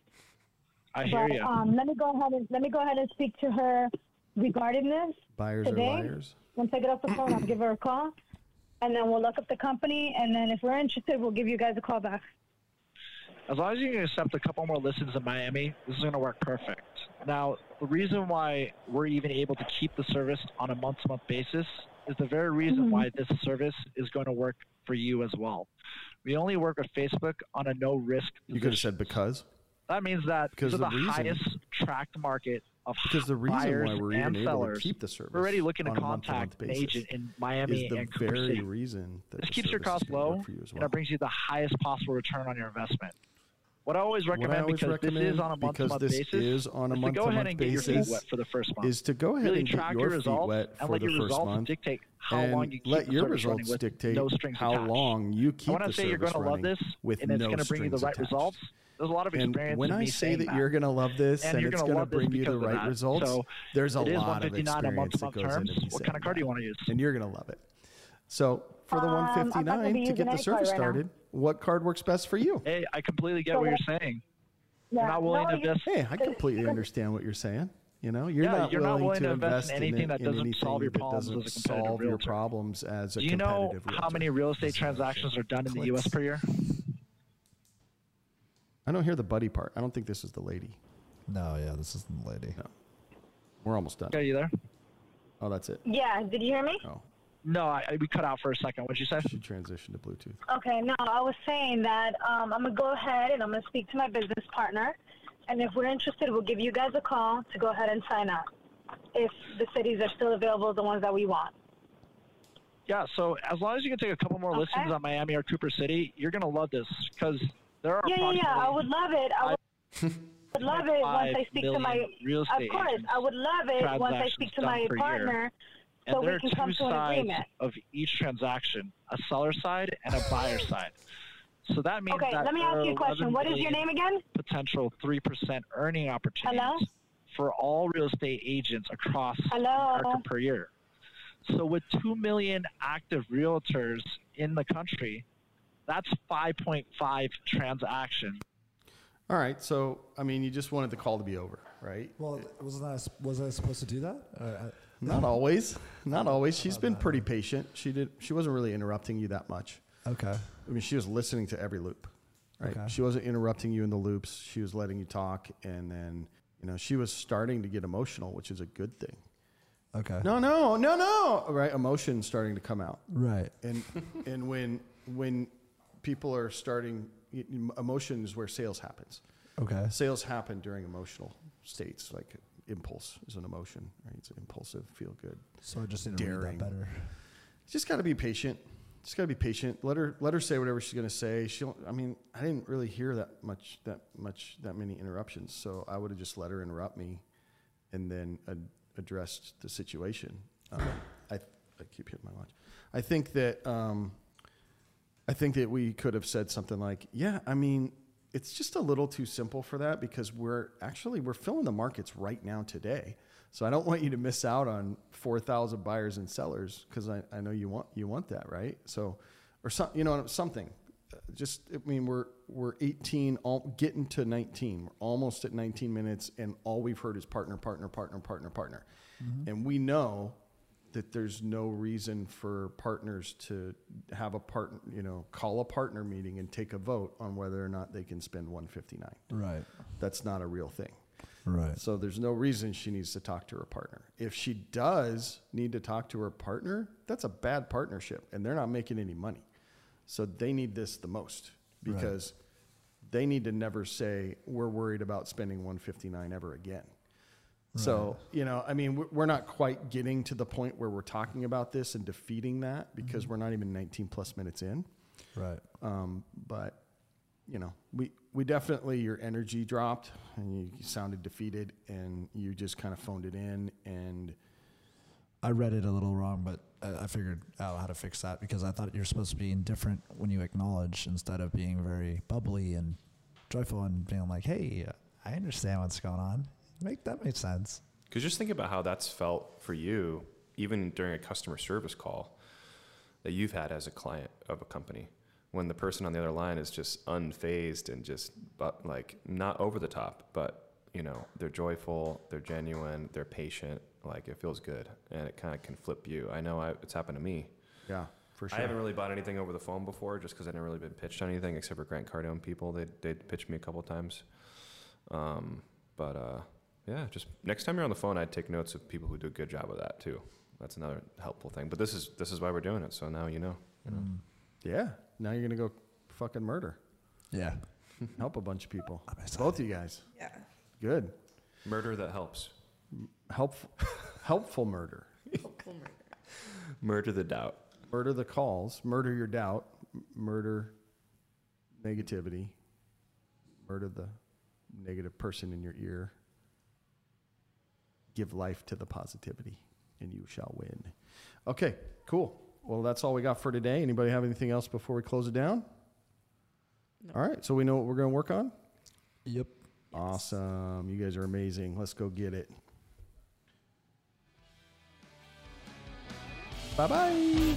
I hear
But
you.
um, let me go ahead and let me go ahead and speak to her regarding this.
Buyers
today?
are liars.
Once I get off the phone, I'll give her a call, and then we'll look up the company. And then if we're interested, we'll give you guys a call back.
As long as you can accept a couple more listings in Miami, this is going to work perfect. Now, the reason why we're even able to keep the service on a month to month basis is the very reason why this service is going to work for you as well. We only work with Facebook on a no risk
You could have said because.
That means that
Because the
the,
reason-
highest tracked market of
Because the reason
buyers
why we're
and
even able to
sellers,
keep the service
we're already looking to
on a month-to-month
contact an agent in Miami
is the
and
very reason that
This keeps your costs low
for you as
and
well.
it brings you the highest possible return on your investment. What I always
What I
recommend
always
because
recommend,
this is on a month to
because
month
this
basis
is on a
is to go ahead
month-to-month
and get your feet
basis,
wet for the first month.
is to go ahead
really
and
track
get
your
your feet
results
wet
and
for
let
the
your
first
results
month,
dictate how
and
long you keep
let
the
your
service running
results dictate
no strings
how
attached.
long you
I
keep
want
the
to say you're going to love this,
with
and it's
no
going to bring you the
strings
right
attached.
results. There's a lot of experience.
And
experience
when I say
saying
that you're going to love this
and
and, it's
gonna
going to
love this
bring you the right
that.
results,
So
there's a lot of experience that
month-to-month
goes into me
What kind of card do you
that.
want to use?
And you're going to love it. So for the
Um, I'm not gonna
159 to get the
any card
service
right
started, what card works best for you?
Hey, I completely get what you're saying.
Yeah,
You're not willing
no,
to
you-
invest.
Hey, I completely understand what you're saying. You know, you're
Yeah,
not
you're not
willing,
willing
to
to invest in
in
anything
it-
that
in
doesn't
anything
solve your problems
doesn't
as a competitive
solve your problems as a
Do you know
competitive
how
realtor.
many real estate transactions are done in the U.S. per year?
I don't hear the buddy part. I don't think this is the lady.
No, yeah, this isn't the lady.
No. We're almost done.
Are you there?
Oh, that's it.
Yeah, did you hear me?
Oh,
No, I, I- we cut out for a second. What'd you say?
she transitioned to Bluetooth.
Okay, no, I was saying that um, I'm gonna go ahead and I'm gonna speak to my business partner, and if we're interested, we'll give you guys a call to go ahead and sign up. If the cities are still available, the ones that we want.
Yeah, so as long as you can take a couple more
Okay.
listings on Miami or Cooper City, you're gonna love this because there are
Yeah, yeah, yeah. I would love it. I would, would love it once I speak to my.
million real
Of course, I would love it once I speak to my
partner. year.
Partner,
and
so
there
we
are two
come to an
sides of each transaction: a seller side and a buyer side. So that means
Okay,
that
let me
there
ask
are
you a question. What is your name again?
Potential three percent earning opportunities
Hello?
for all real estate agents across
Hello?
America per year. So with two million active realtors in the country, that's 5.5 transactions.
All right. So, I mean, you just wanted the call to be over, right?
Well, wasn't I was I supposed to do that? Uh, I,
Not always. Not always. She's been pretty patient. She did. She wasn't really interrupting you that much.
okay.
I mean, she was listening to every loop, right?
Okay.
She wasn't interrupting you in the loops. She was letting you talk, and then you know she was starting to get emotional, which is a good thing.
Okay.
No, no, no, no. Right, emotion starting to come out,
Right.
and and when when people are starting, emotion is where sales happens.
Okay.
Sales happen during emotional states, like impulse is an emotion, right? It's an impulsive, feel good.
So I just need to
Daring.
read that better.
just got to be patient. Just got to be patient. Let her let her say whatever she's going to say. She I mean, I didn't really hear that much that much that many interruptions, so I would have just let her interrupt me, and then ad- addressed the situation. Um, I I keep hitting my watch. I think that um, I think that we could have said something like, "Yeah, I mean." It's just a little too simple for that because we're actually we're filling the markets right now today. So I don't want you to miss out on 4,000 buyers and sellers because I, I know you want you want that, right? So, or some, you know, something. Just, I mean, we're we're 18, all, getting to 19. We're almost at 19 minutes, and all we've heard is partner, partner, partner, partner, partner, mm-hmm. and we know that there's no reason for partners to have a partner, you know, call a partner meeting and take a vote on whether or not they can spend 159.
Right.
That's not a real thing.
Right.
So there's no reason she needs to talk to her partner. If she does need to talk to her partner, that's a bad partnership and they're not making any money. So they need this the most
Right.
because they need to never say we're worried about spending 159 ever again. So, you know, I mean, we're- not quite getting to the point where we're talking about this and defeating that because we're not even 19 plus minutes in.
Right.
Um, but you know, we we definitely your energy dropped and you, you sounded defeated and you just kind of phoned it in and
I read it a little wrong, but I, I figured out how to fix that because I thought you're supposed to be indifferent when you acknowledge instead of being very bubbly and joyful and being like, "Hey, I understand what's going on." Make that makes sense.
Because just think about how that's felt for you, even during a customer service call that you've had as a client of a company, when the person on the other line is just unfazed and just, but like not over the top, but you know they're joyful, they're genuine, they're patient. Like it feels good, and it kind of can flip you. I know I, it's happened to me.
yeah, for sure.
I haven't really bought anything over the phone before, just because I never really been pitched on anything except for Grant Cardone people. They they pitched me a couple times, um, but uh, yeah, just next time you're on the phone, I'd take notes of people who do a good job of that too. That's another helpful thing. But this is this is why we're doing it. So now you know. You know. Mm.
yeah. Now you're gonna go fucking murder,
Yeah.
help a bunch of people.
I'm.
Both of you guys,
Yeah.
good,
Murder that helps.
helpful, helpful murder.
Hopeful murder.
Murder the doubt.
Murder the calls, murder your doubt, murder negativity, murder the negative person in your ear. Give life to the positivity, and you shall win. Okay, cool. Well, that's all we got for today. Anybody have anything else before we close it down?
No.
All right, so we know what we're going to work on?
Yep.
Awesome. You guys are amazing. Let's go get it. Bye bye.